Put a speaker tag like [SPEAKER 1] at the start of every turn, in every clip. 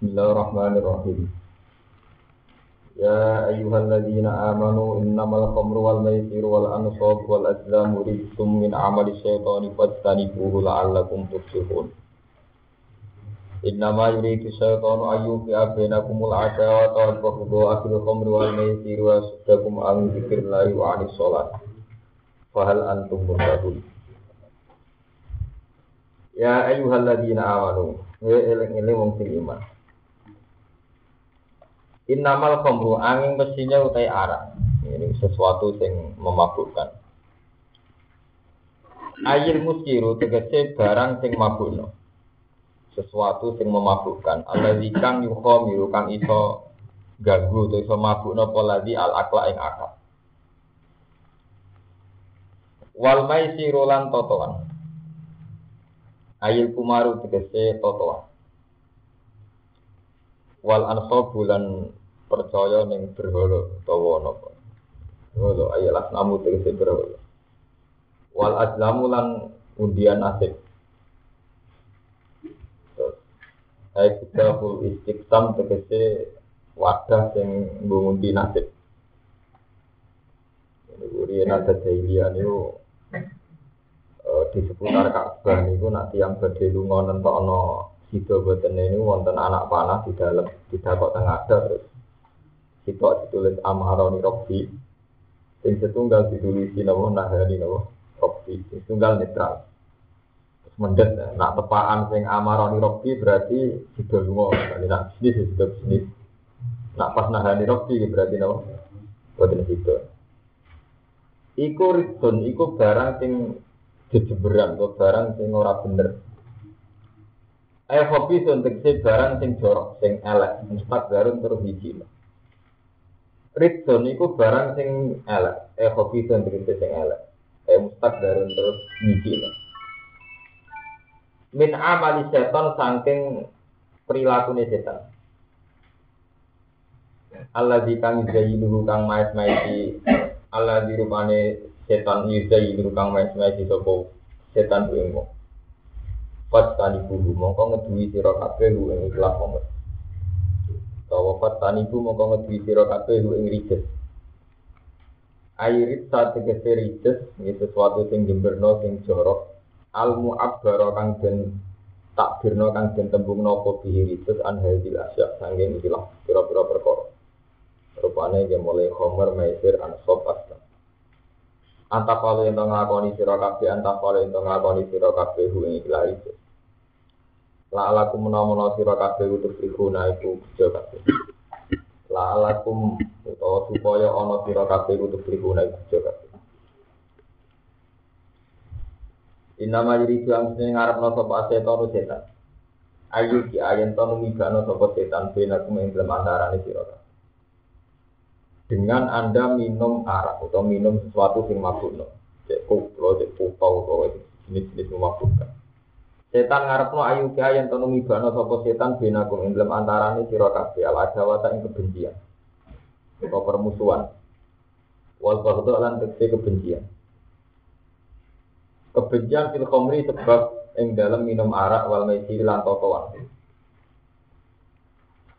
[SPEAKER 1] Bismillahirrahmanirrahim. Ya ayyuhalladzina amanu innamal khamru wal maisiru wal ansab wal azlamu rijsum min amali syaitani fajtanibuhu la'allakum tuflihun. Innama yuridu syaitanu ayyuqi'a bainakumul adawata wal baghdha fil khamri wal maisiri wa yasuddakum an dzikrillahi wa 'anis shalah. Fahal antum muhtadun? Ya ayyuhalladzina amanu, wa eling-eling wong iman. Innamal khamru angin mestinya utai arak. Ini sesuatu yang memabukkan. Ayil muskiru tegese barang sing mabukno. Sesuatu sing memabukkan. Alladzi kang yukhamiru kang iso gagu atau iso mabukno poladi al akla ing akal. Wal maisiru lan totoan. Ayil kumaru tegese totoan. Wal ansobu lan percaya ning berhala utawa napa. Lho ayo namu tegese berhala. Wal azlamu lan undian nasib. Ayat kita full istiqsam tegese wadah sing ngundi nasib. Ini buri nada jahiliyah niku di seputar Ka'bah niku nak tiang badhe lunga nentokno sida boten ini wonten anak panah di dalam tidak kok tengah terus sitok ditulis amaroni robbi sing setunggal ditulis nama nahani nama robbi sing tunggal netral. Terus mendet nak tepaan sing amaroni robbi berarti sudah lunga kali nak bisnis sudah bisnis. Nak pas nahani robbi berarti nama boten situ iku ridon iku barang sing jejeberan atau barang sing ora bener. Eh hobi untuk barang sing jorok, sing elek, garun terus hiji. Ridson itu barang sing elek, eh hobi untuk sing elek, eh mustak garun terus hiji. Min amali setan saking perilaku setan. Allah di kang dulu kang mais maisi Allah di rupane setan dulu kang mais maisi sopo setan ilmu. Fat tani buhu mongko ing ikhlas momen. Tawa fat tani buhu mongko ngedui sira kabeh ing rijes. Airit saat tegese rijes ini sesuatu sing jemberno sing jorok. Al mu'abbara kang den takbirno kang den tembung nopo bihi rijes an hadil asya sangge ikilah pira-pira perkara. Rupane ge mulai khomer maisir an sop asta. Antapalo ento ngakoni sira kabeh antapalo ento ngakoni sira hu ing ikhlas rijes. La alakum menawa sira kabeh utus iku kerja kabeh. La alakum utawa supaya ana sira kabeh utus ikhuna iku kabeh. Inama yuri juang sini ngarepno sapa setan setan. Ayu ki ayen to numigano sapa setan bena kum ing dalam antarane sira Dengan Anda minum arak atau minum sesuatu yang mabukno. Cek kuplo, cek pupau, atau jenis-jenis memabukkan. Setan ngarepno ayu kaya yang tonu mibano sapa setan binakum ing dalam antarane sira kabeh al adawata ing kebencian. Atau permusuhan. Wal baghdha lan tekse kebencian. Kebencian fil khamri sebab ing dalam minum arak wal maisir lan totoan.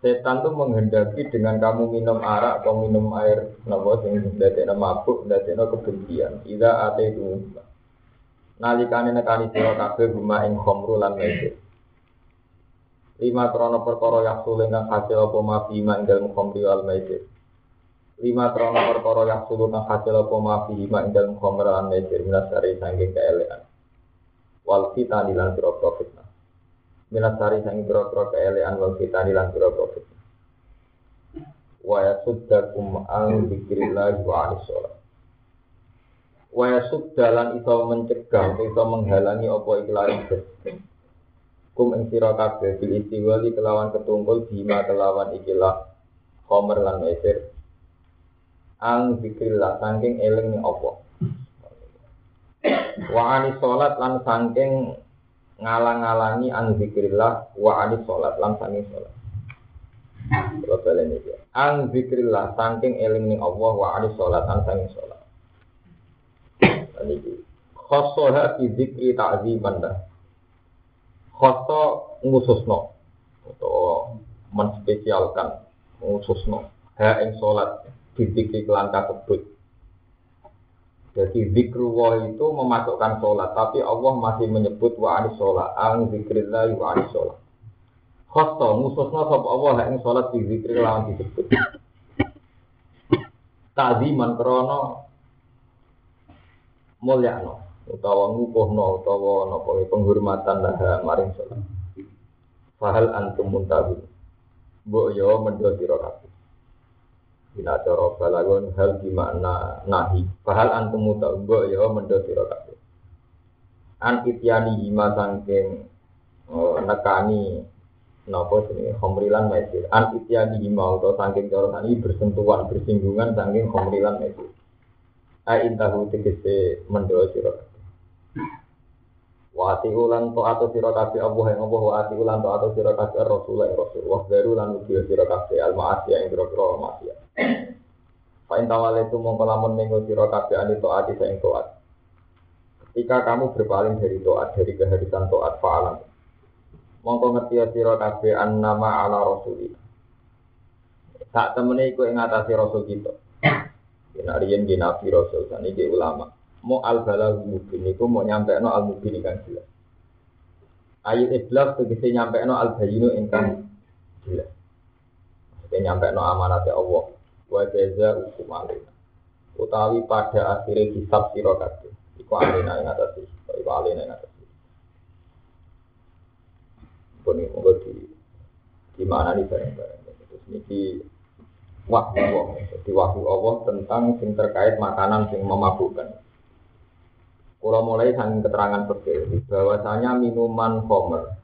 [SPEAKER 1] Setan tuh menghendaki dengan kamu minum arak atau minum air napa sing ndadekno mabuk, ndadekno kebencian. Ida ate itu nalikane nekani sira kabeh guma ing khamru lan maisir. Lima krono perkara yaksul kang hasil apa ma ing dalem khamri wal maisir. Lima krono perkara yaksul kang hasil apa mafi ma ing dalem khamri lan maisir minasari sanging keelekan. Wal kita dilan sira fitnah. Minasari sanging pira-pira keelekan wal kita dilan sira fitnah. Wa yasuddakum an dzikrillah wa. Waya dalan iso mencegah iso menghalangi apa iklan kum ing sira bil istiwali kelawan ketungkul bima kelawan ikilah khomer lan mesir. Ang zikrillah saking eling apa? Wa ani salat lan saking ngalang-alangi ang zikrillah wa ani salat lan saking salat Kalau balen iki. Ang zikrillah saking eling ning Allah wa ani lan saking salat niki khosoha fi dzikri ta'ziman dah khoso ngususno atau menspesialkan khususno ha ing salat didikri kelan kasebut. Jadi zikrullah itu memasukkan sholat, tapi Allah masih menyebut wa anis sholat, ang zikrillah wa anis sholat. Khosto, mususna sop Allah ing sholat di zikri lawan disebut. Taziman krono mulyano, utawa ngukuhno, utawa nopo penghormatan lah maring sholat. Fahal antum muntabi. Mbok yo mendo sira kabeh. Bila cara balagon hal di makna nahi. Fahal antum muntabi yo mendo sira kabeh. An ityani hima sangking oh, nekani Napa sini khomrilan mesir. An ityani hima atau saking cara ini bersentuhan bersinggungan saking khomrilan mesir. A intahu tegese mendo sira Wa ati ulan to atau sira kabeh Allah yang Allah wa ati ulan to atau sira kabeh Rasul ya Rasul. Wa baru lan ugi sira kabeh al ma'asiyah ing boro maksiat. Fa intawale itu mongko lamun ning sira kabeh ani to ati sing toat. Ketika kamu berpaling dari toat, dari kehadisan toat fa'alam mongko ngerti sira kabeh annama ala rasulillah tak temene iku ing atase rasul kita yen riyen di nabi rasul saniki ulama. Mau al balagh mubin iku mau nyampe no al mubin kan jelas. Ayat ikhlas tegese nyampe no al bayinu ingkang jelas. Tegese nyampe no amanat Allah. Wa jaza hukum alina. Utawi pada akhirnya hisab sira kabeh. Iku alina ing atase iku alina ing atase pun ini di di mana nih bareng-bareng. Terus ini wahyu Allah, di wahyu Allah tentang yang terkait makanan yang memabukkan. Kalau mulai sang keterangan seperti bahwasanya minuman homer,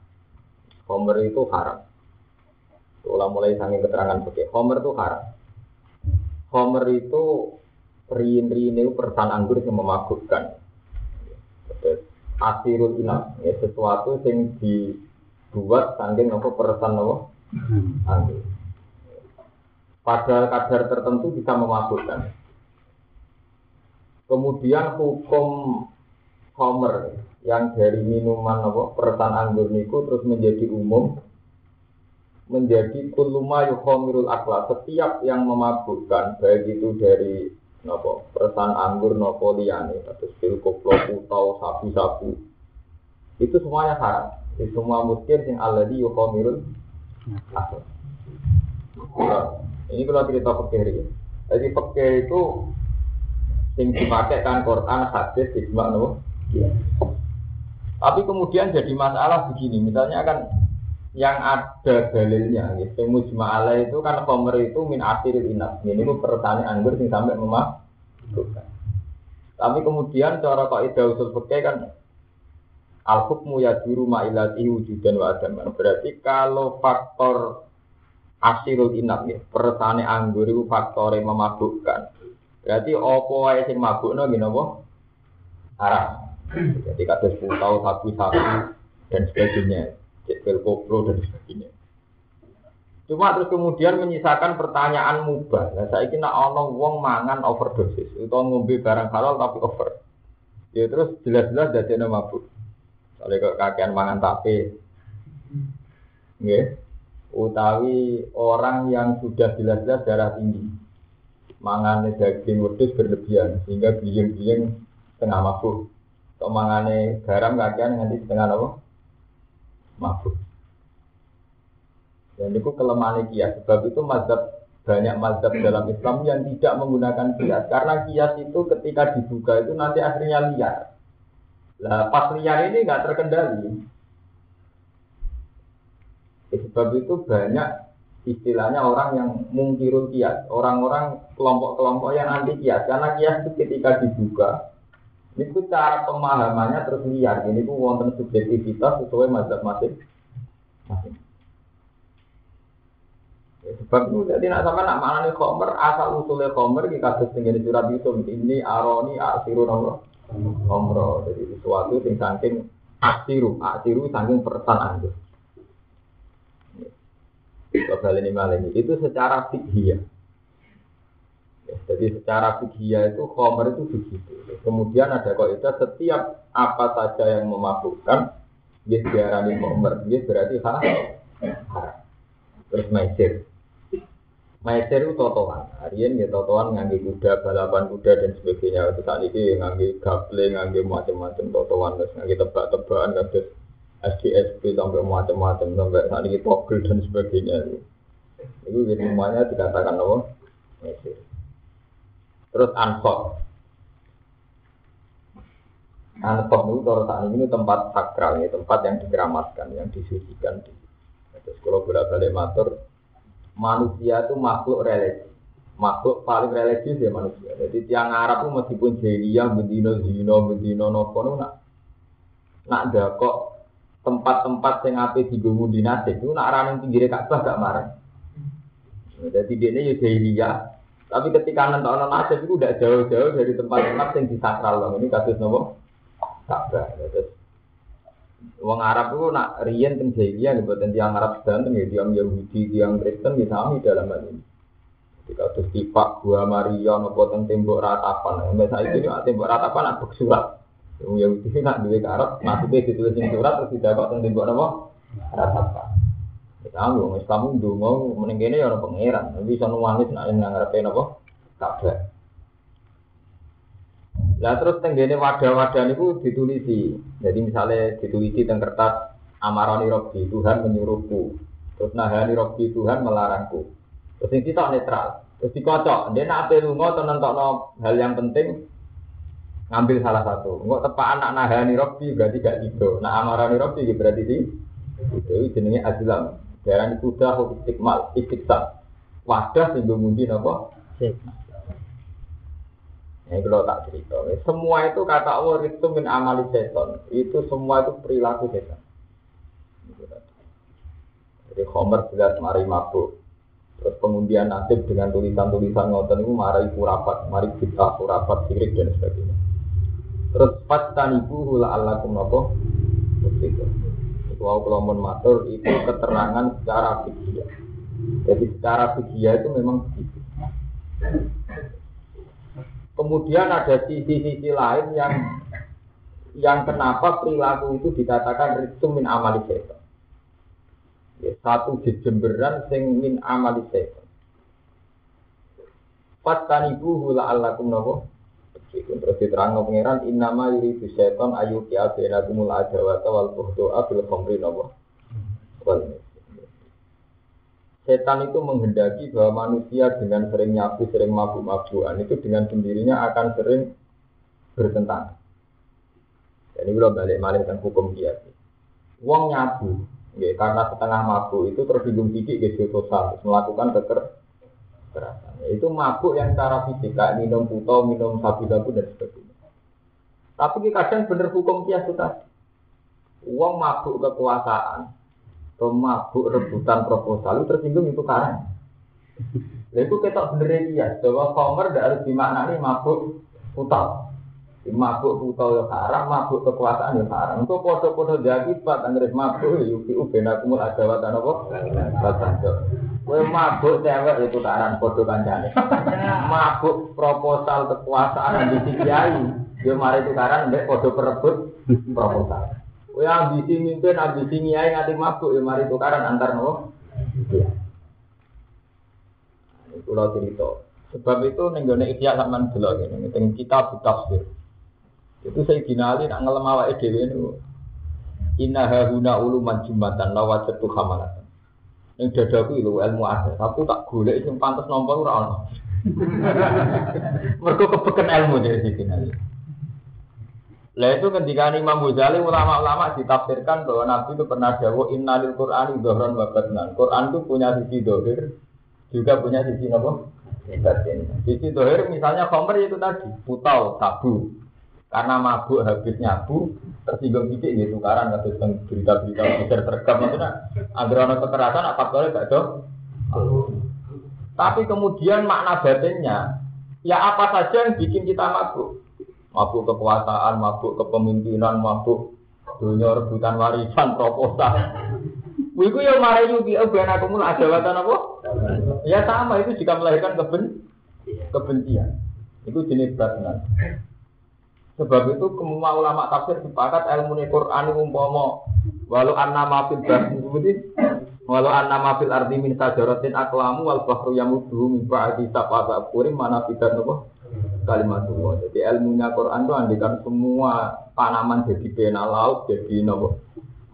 [SPEAKER 1] homer itu haram. Kalau mulai sang keterangan seperti homer itu haram. Homer itu rin-rin itu persan anggur yang memabukkan. Asirul inap, ya, sesuatu yang di buat saking nopo peresan nopo hmm. Pada kadar tertentu bisa memabukkan. Kemudian hukum homer yang dari minuman nopo peresan anggur niku terus menjadi umum menjadi kuluma yukhomirul akla setiap yang memabukkan baik itu dari nopo peresan anggur nopo liane atau pil koplo putau sapu-sapu itu semuanya haram di semua muskir sing alladhi yuqamirul asal. Ini kalau cerita fakir ya. Jadi fakir itu sing dipakai kan Quran, hadis, ijma no. Ya. Tapi kemudian jadi masalah begini, misalnya kan yang ada dalilnya, gitu. Mujma'ala itu kan komer itu min asiril. Ini itu pertanyaan anggur sing sampai memah. Tapi kemudian cara kok ida usul fakir kan al hukmu ya duru ma'ilati wujudan wa adaman. Berarti kalau faktor asirul inap ya, anggur itu faktor yang memabukkan. Berarti opo wae sing mabukno gini apa? Haram. Jadi kados putau sabu-sabu dan sebagainya, cekel koplo dan sebagainya. Cuma terus kemudian menyisakan pertanyaan mubah. Nah, saya kira ono wong mangan overdosis, atau ngombe barang halal tapi over. Ya terus jelas-jelas jadi mabuk. Kalau kakean mangan tape. Nggih. Utawi orang yang sudah jelas-jelas darah tinggi. Mangane daging wedhus berlebihan sehingga biyen-biyen tengah mabuk. Atau mangane garam kakean nganti setengah apa? Mabuk. Dan itu kelemahan kias. Sebab itu mazhab banyak mazhab dalam Islam yang tidak menggunakan kias. Karena kias itu ketika dibuka itu nanti akhirnya liar. Lah pas liar ini nggak terkendali. Sebab itu banyak istilahnya orang yang mungkirul kias, orang-orang kelompok-kelompok yang anti kias. Karena kias itu ketika dibuka, ini tuh cara pemahamannya terus liar. Ini tuh wonten subjektivitas sesuai mazhab masing masing. Ya, sebab itu jadi nak sama nak mana nih komer asal usulnya komer kita kasus tinggal di surat itu ini aroni asiru nomor Omro, jadi sesuatu yang saking asiru, asiru saking persan anjir. Coba ini malah ini, itu secara fikih Ya, jadi secara fikih itu khomer itu begitu. Kemudian ada itu setiap apa saja yang memabukkan, dia diarani khomer, dia berarti haram. Terus maisir. Maisir itu totoan. Harian ya totoan ngangge kuda, balapan kuda dan sebagainya. Terus saat ini ngangge gable, ngangge macam-macam totoan. Terus ngangge tebak-tebakan, terus SDSP sampai macam-macam sampai saat ini togel dan sebagainya. Itu semuanya dikatakan apa? Terus ansor. Ansor itu kalau saat ini tempat sakral, ya, tempat yang dikeramatkan, yang disucikan. Terus kalau bolak-balik matur, manusia itu makhluk religi. Makhluk paling religius ya manusia. Jadi tiang Arab itu meskipun jahiliyah, bedino zino, bedino nopo, nak nak ada kok tempat-tempat yang apa di gunung dinasti itu nak yang tinggi Ka'bah gak marah. Jadi dia ini ya jahiliyah. Tapi ketika nanti orang nasib itu udah jauh-jauh dari tempat-tempat yang disakral loh. Ini kasus nopo Ka'bah. Wong Arab itu nak rian teng jahiliyah buatan tiang Arab sedanten ya tiang Yahudi, tiang Kristen ya sami dalam hal ini. Ketika terus tipak gua Maria nopo tembok ratapan. Misalnya itu tembok ratapan nak surat. Yang Yahudi nak duwe ke Arab, maksudnya ditulis di surat terus tidak kok teng tembok nopo ratapan. Kita wong Islam ndonga mending kene ya pangeran. Tapi iso nuwangis nak ngarepe napa? Kabeh. Lah terus tenggene wadah-wadah niku ditulisi. Jadi misalnya ditulisi teng kertas amarani robbi Tuhan menyuruhku. Terus nahani robbi Tuhan melarangku. Terus ini kita netral. Terus dikocok. Dia nak apa lunga atau hal yang penting ngambil salah satu. Enggak tepat anak nahani robbi berarti gak gitu. Nah amarani robbi berarti di itu jenenge azlam. Darah itu udah istikmal, istiksa. Wadah sing mundi napa? Ini kalau tak cerita. Semua itu kata Allah itu min amali seton. Itu semua itu perilaku setan. Jadi Homer jelas mari mabuk. Terus kemudian nasib dengan tulisan-tulisan ngoten itu mari rapat, mari kita rapat sirik dan sebagainya. Terus pas tanibu hula alakum nopo. Itu. Itu kalau matur itu keterangan secara fikih. Jadi secara fikih itu memang begitu. Kemudian ada sisi-sisi lain yang yang kenapa perilaku itu dikatakan rizkum min amali setan. Ya, satu jejemberan sing min amali setan. Hula allakum nopo. Terus diterang no pengiran innama yuri setan ayu kia benakumul adawata wal buhdoa bil khomri nopo. Wal setan itu menghendaki bahwa manusia dengan sering nyabu, sering mabuk-mabukan itu dengan sendirinya akan sering bertentangan. Jadi kalau balik balik dan hukum dia, uang nyabu, ya, karena setengah mabuk itu tersinggung sedikit gitu sosial, melakukan keker kekerasan. Itu mabuk yang secara fisik, kayak minum puto, minum sabu-sabu dan sebagainya. Tapi kadang bener hukum kias itu tadi. Uang mabuk kekuasaan, mabuk rebutan proposal itu tersinggung itu karang. Nah, itu kita bener ya, bahwa komer tidak harus dimaknani mabuk utang. Mabuk utang ya karang, mabuk kekuasaan ya karang. Untuk foto-foto jadi pak anggris mabuk ya yuki ubena kumul ada watan apa? Watan Kue mabuk cewek itu karang foto kancane. Mabuk proposal kekuasaan di kiai, dia mari itu karang, mbak foto perebut proposal. Kowe ambisi mimpin, ambisi nyai nganti mabuk ya mari tukaran antar nopo. Iya. Ini pulau cerita. Sebab itu nenggone ikhya sampean delok ngene, teng kitab tafsir. Itu saya dinali nak ngelem awake dhewe niku. Inna hahuna uluman jumatan lawajatu hamalatan. Ning dadaku lho ilmu ada. Aku tak golek sing pantes nampa ora ono. Mergo kebeken ilmu dari sini. Lah itu ketika Imam Ghazali ulama-ulama ditafsirkan bahwa Nabi itu pernah jawab innalil Qur'ani dohron wa batnan. Quran itu punya sisi dohir, juga punya sisi apa? Batin. Sisi dohir misalnya Khomer itu tadi, putau, tabu. Karena mabuk habis nyabu, tersinggung titik gitu karena kasus berita-berita besar terekam maksudnya agar ada kekerasan apa boleh gak dong? Tapi kemudian makna batinnya, ya apa saja yang bikin kita mabuk? mabuk kekuasaan, mabuk kepemimpinan, mabuk dunia rebutan warisan, proposal. Wiku ya mari yuki ben aku mulai ada watan apa? Ya sama itu jika melahirkan keben kebencian. Itu jenis berat Sebab itu semua ulama tafsir sepakat ilmu Quran itu umpama walau anna ma fil bahri Walau anna fil ardi min sajaratin aklamu wal bahru yamudhu min ba'di sab'a abkurim mana fidat nopo kalimat Allah. Jadi ilmunya Quran itu andikan semua tanaman jadi pena laut jadi nopo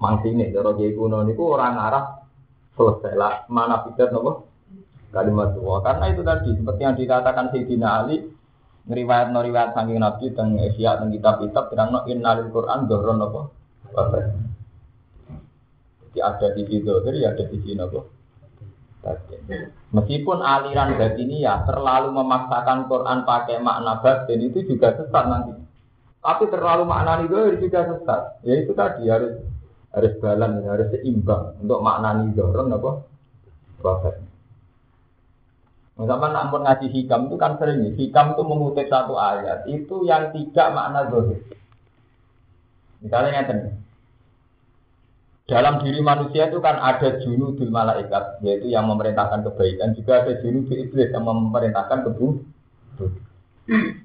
[SPEAKER 1] mangsine. Cara kiai kuno niku orang arah selesai lah mana fidat nopo kalimat Allah. Karena itu tadi seperti yang dikatakan Sayyidina Ali ngriwayat no riwayat saking Nabi teng Asia teng kitab-kitab terang no innalil Quran doron nopo. Jadi ada di situ, jadi ada di sini nopo Meskipun aliran batin ya terlalu memaksakan Quran pakai makna batin itu juga sesat nanti. Tapi terlalu makna itu juga sesat. Ya itu tadi harus harus balan, harus seimbang untuk makna doron apa? Bapak. Misalkan ampun ngaji hikam itu kan sering hikam itu mengutip satu ayat itu yang tidak makna zohir. Misalnya yang dalam diri manusia itu kan ada junudul malaikat, yaitu yang memerintahkan kebaikan, juga ada junudul iblis yang memerintahkan keburukan.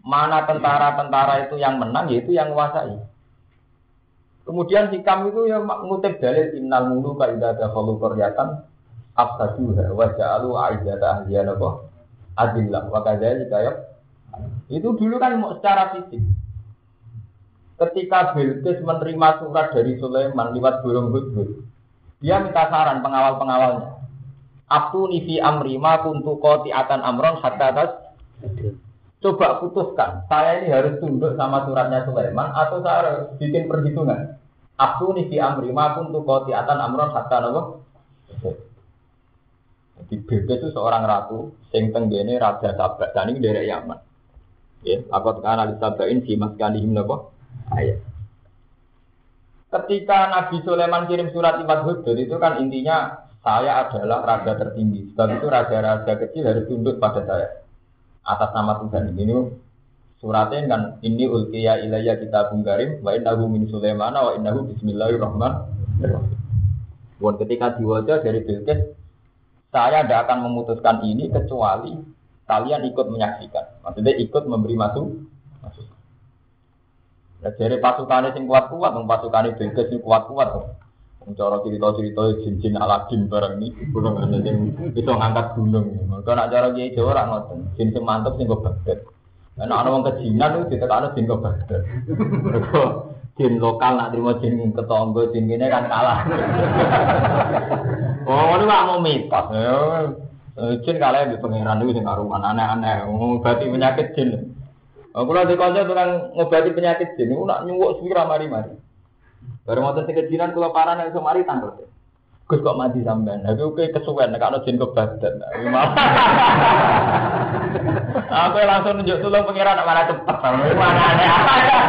[SPEAKER 1] Mana tentara-tentara itu yang menang, yaitu yang menguasai. Kemudian hikam itu yang mengutip dalil innal mulu kaidah dakhalu qaryatan afsaduha wa ja'alu aizata ahliya napa adillah wa kadzalika ya. Itu dulu kan secara fisik. Ketika Bilqis menerima surat dari Sulaiman lewat burung hudhud, dia minta saran pengawal-pengawalnya. Aku nifi amri ma kuntu akan amron hatta atas. Coba putuskan, saya ini harus tunduk sama suratnya Sulaiman atau saya harus bikin perhitungan. Aku nifi amri ma kuntu akan amron hatta nawa. Jadi Bilqis itu seorang ratu, sing tenggene raja Sabak, dan ini dari Yaman. Ya, aku tekan alis Sabain si mas kanihim napa? ayat. Ketika Nabi Sulaiman kirim surat lewat Hudud itu kan intinya saya adalah raja tertinggi. Sebab itu raja-raja kecil harus tunduk pada saya. Atas nama Tuhan ini suratnya kan ini ulkiya ilayya kita bungkarim wa innahu min Sulaiman wa innahu bismillahirrahmanirrahim. Buat ketika diwajah dari Bilqis saya tidak akan memutuskan ini kecuali kalian ikut menyaksikan. Maksudnya ikut memberi masuk Ya jadi pasukannya sing kuat-kuat, pasukannya bengkes sing kuat-kuat. Cara cerita-cerita jin-jin Aladin bareng ini, gunung yang bisa ngangkat gunung. Kalau nak cara dia Jawa orang ngoten, jin sing mantep sing kok Baghdad. Nah, ana kejinan itu ditekan jin kok. Jin lokal nak terima jin ketonggo jin ini kan kalah. oh, ini mah mau mitos. Ya, jin kalah di pangeran itu sing karuan aneh-aneh. Berarti penyakit jin. Oh, kalau di konco tukang ngobati penyakit jin, aku nak nyuwuk sepira mari-mari. Baru mau sing kejinan kula parah nek iso mari tanggal. Gus kok mati sampean. Tapi oke kesuwen nek ana jin kebadan. Aku langsung nunjuk tulung pengiran nek mana cepet. Mana aneh apa ya?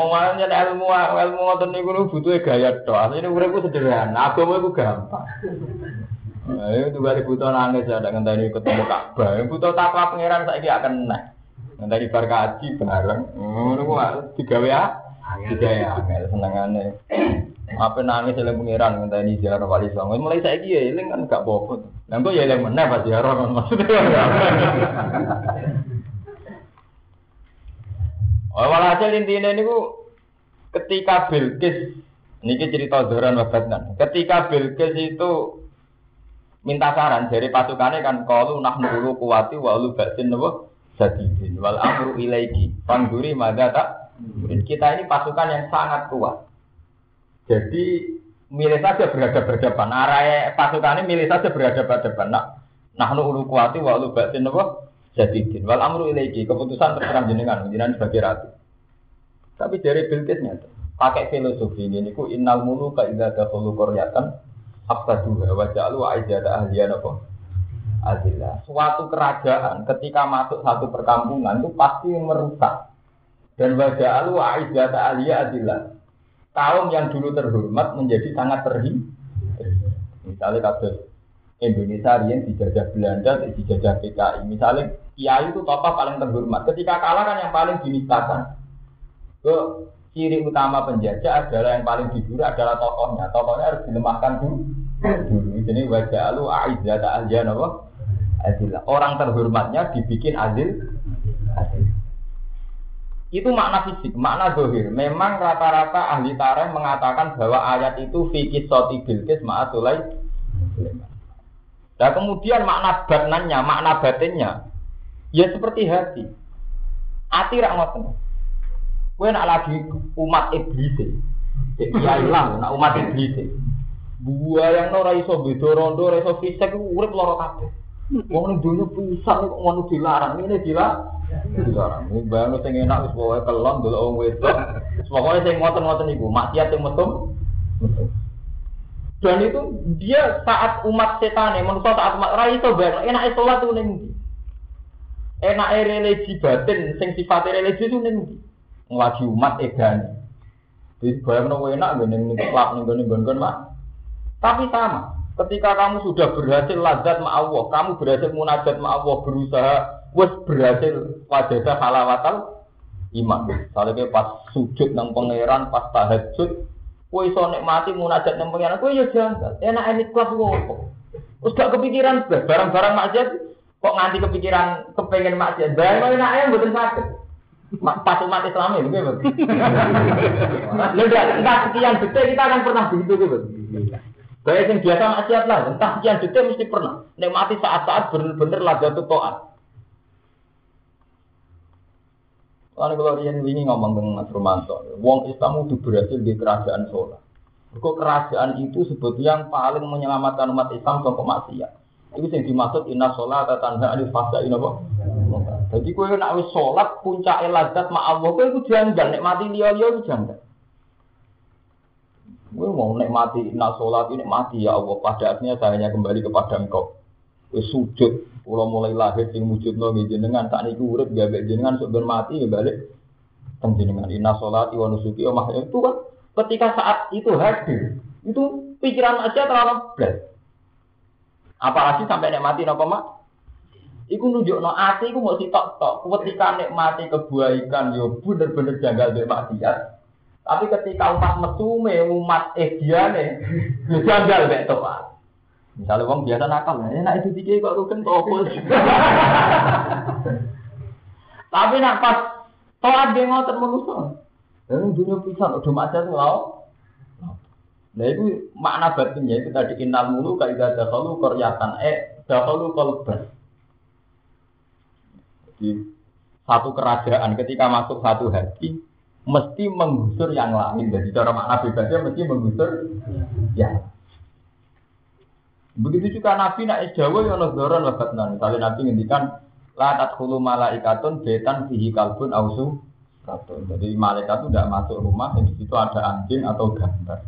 [SPEAKER 1] Oh, makanya ilmu ilmu ngoten niku butuh gaya tok. Asline uripku sederhana, agama iku gampang. Ayo tuh balik butuh nangis ya, dengan tadi ketemu Ka'bah. Butuh takwa pangeran saya akan naik. Yang tadi bar kaji bareng. Oh, nunggu tiga ya, tiga ya, angel senengannya. Apa nangis oleh pangeran tadi ziarah wali songo. Mulai saya ya, ini kan gak bobot. Nanti ya yang mana pas ziarah kan maksudnya. Walhasil intinya ini ketika Bilqis, ini cerita Zoran wabatnan. Ketika Bilqis itu minta saran dari pasukannya kan kalau nak nulu kuwati walu batin nopo jadidin wal amru ilaiki pangguri mada tak kita ini pasukan yang sangat kuat. Jadi milih saja berhadapan-hadapan arah pasukannya milih saja berhadapan-hadapan nak nah nulu kuwati walu batin nopo jadidin wal amru ilaiki keputusan terserah jenengan jenengan sebagai ratu tapi dari Bilqisnya pakai filosofi ini ku innal muluka idza dakhulu qaryatan absaduha wa ja'alu aizata ahliya apa? Adillah. Suatu kerajaan ketika masuk satu perkampungan itu pasti merusak. Dan wa ja'alu aizata ahliya adillah. Kaum yang dulu terhormat menjadi sangat terhina. Misalnya kasus Indonesia yang dijajah Belanda, dijajah PKI. Misalnya Kiai itu tokoh paling terhormat. Ketika kalah kan yang paling dinistakan. Ke ciri utama penjajah adalah yang paling diburu adalah tokohnya. Tokohnya harus dilemahkan dulu. Dulu ini wajah lu aizzata ahliya apa? Adil. Orang terhormatnya dibikin. Adil. Itu makna fisik, makna dohir. Memang rata-rata ahli tareh mengatakan bahwa ayat itu fikih soti bilkis ma'atulai Nah kemudian makna batnannya, makna batinnya, ya seperti hati. Hati rak ngoten. Kowe nak lagi umat iblis. Ya ilang, nak umat iblis. Buah yang ora iso beda rondo, ora iso fisik urip lara kabeh. Wong ning dunya pisan kok ngono dilarang, ini dilarang. Dilarang. Bangun sing enak wis pokoke kelon delok wong wedok. Pokoke sing ngoten-ngoten iku, maksiat sing metu. Dan itu dia saat umat setan ya, menurut saat umat rai itu banget, enak sholat tuh neng Enak religi batin, sing sifatnya religi itu neng Ngelaji umat edan. Jadi bayang nopo enak, gak neng kelap neng neng neng mak. Tapi sama, ketika kamu sudah berhasil lazat ma Allah, kamu berhasil munajat ma Allah, berusaha, wes berhasil wajah halawatal iman. Soalnya pas sujud nang pangeran, pas tahajud, kue iso nikmati munajat nang pangeran, kue ya janggal. Enak ini kelas ngopo. Terus gak kepikiran barang-barang maksiat kok nganti kepikiran kepengen maksiat. Barang enak yang betul sakit. Pas umat Islam ini, begitu. Lalu entah sekian detik kita akan pernah begitu, gitu. Kayak yang biasa maksiat lah, entah sekian detik mesti pernah. Nikmati saat-saat bener-bener lagatul to'at. Karena kalau Rian ini ngomong dengan Mas Romanto, Wong Islam itu berhasil di kerajaan sholat. Kok kerajaan itu sebetulnya yang paling menyelamatkan umat Islam dari maksiat. Itu yang dimaksud inna sholat tanda alif fasa ini apa? Jadi kue nak wis sholat puncak eladat ma Allah kue itu janggal nikmati dia dia itu janggal. Gue mau nikmati inna sholat ini mati ya Allah. Pada akhirnya saya hanya kembali kepada engkau. Gue sujud. Kalau mulai lahir sing wujud no jenengan tak niku urip gawe jenengan sok mati ya balik jenengan inna sholati wa nusuki wa itu kan ketika saat itu hadir itu pikiran aja terlalu berat apalagi sampai nikmati nopo mak Iku nunjuk no ati, iku mau sitok tok. Ketika nikmati kebaikan, yo bener-bener janggal be maksiat. Tapi ketika umat mesume, umat ediane, yo janggal be toat. Misalnya uang biasa nakal, ya enak itu tiga kok rukun topos. Tapi nak pas toat dia ngotot manusia. Dan dunia pisan udah macam lau. Nah itu makna batinnya itu tadi inal mulu kaidah dahulu koryatan eh dahulu kolbas. Jadi satu kerajaan ketika masuk satu hati mesti menggusur yang lain. Jadi cara makna bebasnya mesti menggusur ya. Begitu juga Nabi nak Jawa yang ngedoron wabatnan. Kalau Nabi ngendikan la tadkhulu malaikatun betan fihi kalbun ausu Jadi malaikat itu tidak masuk rumah, di situ ada anjing atau gambar.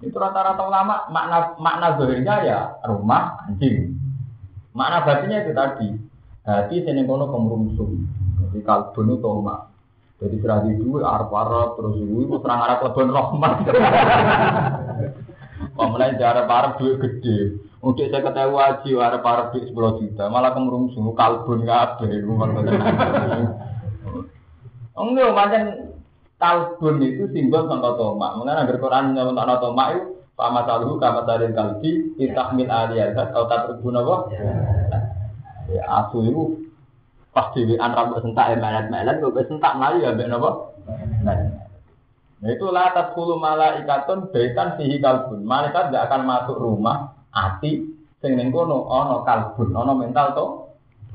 [SPEAKER 1] Itu rata-rata ulama makna makna zahirnya ya rumah anjing. Makna batinnya itu tadi hati sini kono kemrungsung. Jadi kalbun itu rumah. Jadi serah di dua arab terus itu serang arab lebon. Pemenang arab arab duit gede. Untuk saya ketahui wajib arab arab duit sepuluh juta. Malah kemrungsung kalbun kabeh. Enggak, macam kalbun itu simbol contoh tomak. Mengenai agar Quran nyebut tomak itu Pama saluhu kama salil kalbi Itahmil aliyah Atau tatribun apa? Ya asu itu Pas diwian rambut sentak ya melet-melet Gue sentak melayu ya Mbak apa? Nah itu lah tadkhulu malaikatun baitan fihi kalbun. Malaikat tidak akan masuk rumah ati sing ning kono ana kalbun, ana mental to.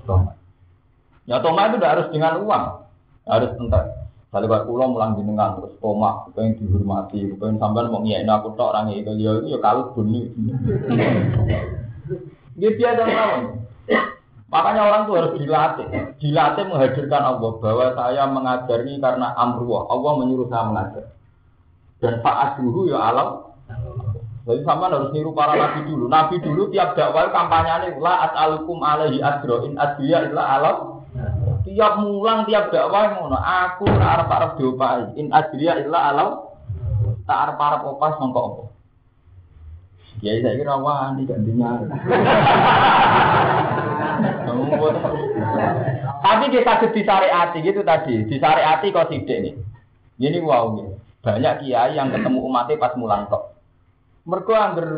[SPEAKER 1] Toma. Ya toma itu tidak harus dengan uang. Harus entar. Kalau buat pulau mulang jenengan terus koma, pengen dihormati, pengen sampean mau ngiyain aku tok orang itu ya itu ya kalau bunyi. Dia biasa lawan. Makanya orang tuh harus dilatih, dilatih menghadirkan Allah bahwa saya mengajar ini karena amruah, Allah menyuruh saya mengajar. Dan saat dulu ya alam. Jadi sama harus niru para nabi dulu. Nabi dulu tiap dakwah kampanye ini la as'alukum alaihi adro in adriya illa alam Tiap mulang tiap dakwah ngono, aku ora arep-arep. In ajriya illa alau tak arep-arep opas mongko apa. Ya saya kira wani gantinya. Tapi kita disariati gitu tadi, disariati kok sidik nih. Ini wow nih. Banyak kiai yang ketemu umatnya pas mulang kok. Mereka angger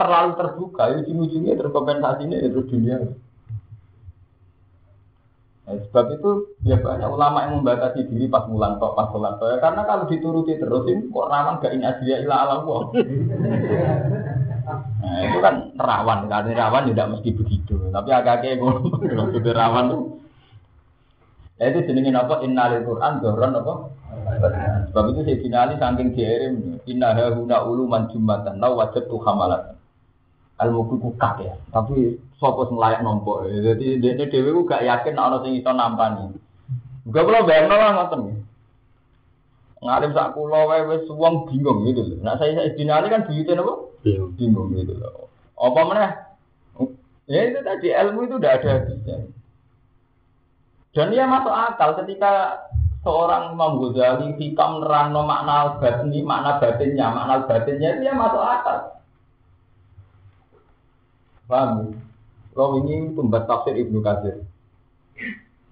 [SPEAKER 1] terlalu terbuka, ujung-ujungnya terkompensasinya itu dunia. Nah, sebab itu ya banyak ulama yang membatasi diri pas mulan kok pas sholat tok. Karena kalau dituruti terus ini kok rawan gak ini asliya ila alam kok. Nah, itu kan rawan, karena rawan tidak mesti begitu. Tapi agak-agak ngono, rawan tuh. Nah, itu jenengin apa? Innalil Quran dohron apa? Sebab itu saya finali saking diirim inna huna uluman jumatan lau wajib tuh hamalat. Ilmu ku ya. Tapi sapa sing layak nampa. Jadi dene dhewe ku gak yakin ana sing iso nampani. Gak kula bayangno lah ngoten. Ngalim sak kula wae wis wong bingung gitu lho. Nah saya saya dinali kan buyute napa? Bingung gitu loh. Apa meneh? Ya itu tadi ilmu itu udah ada. Dan dia masuk akal ketika seorang Imam Ghazali hikam nerangno makna batini, makna batinnya, makna batinnya itu ya masuk akal. Paham? Kalau ini pembuat tafsir Ibnu Katsir.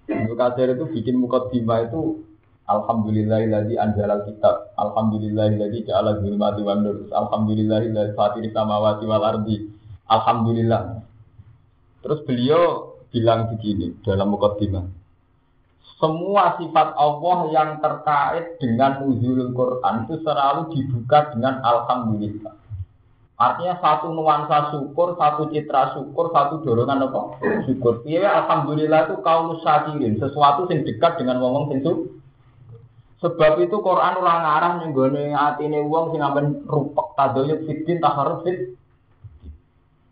[SPEAKER 1] Ibnu Katsir itu bikin mukadimah itu Alhamdulillahilladzi anjalal kitab. Alhamdulillahilladzi ja'ala zulmati wan nur. Alhamdulillahilladzi fatiri samawati wal ardi. Alhamdulillah. Terus beliau bilang begini dalam mukadimah. Semua sifat Allah yang terkait dengan uzulul Quran itu selalu dibuka dengan alhamdulillah. Artinya satu nuansa syukur, satu citra syukur, satu dorongan apa? Syukur. Iya, alhamdulillah itu kaum syakirin, sesuatu yang dekat dengan ngomong sing Sebab itu Quran orang arah nenggone atine wong sing amben rupak tadoyuk fitin taharuf fit.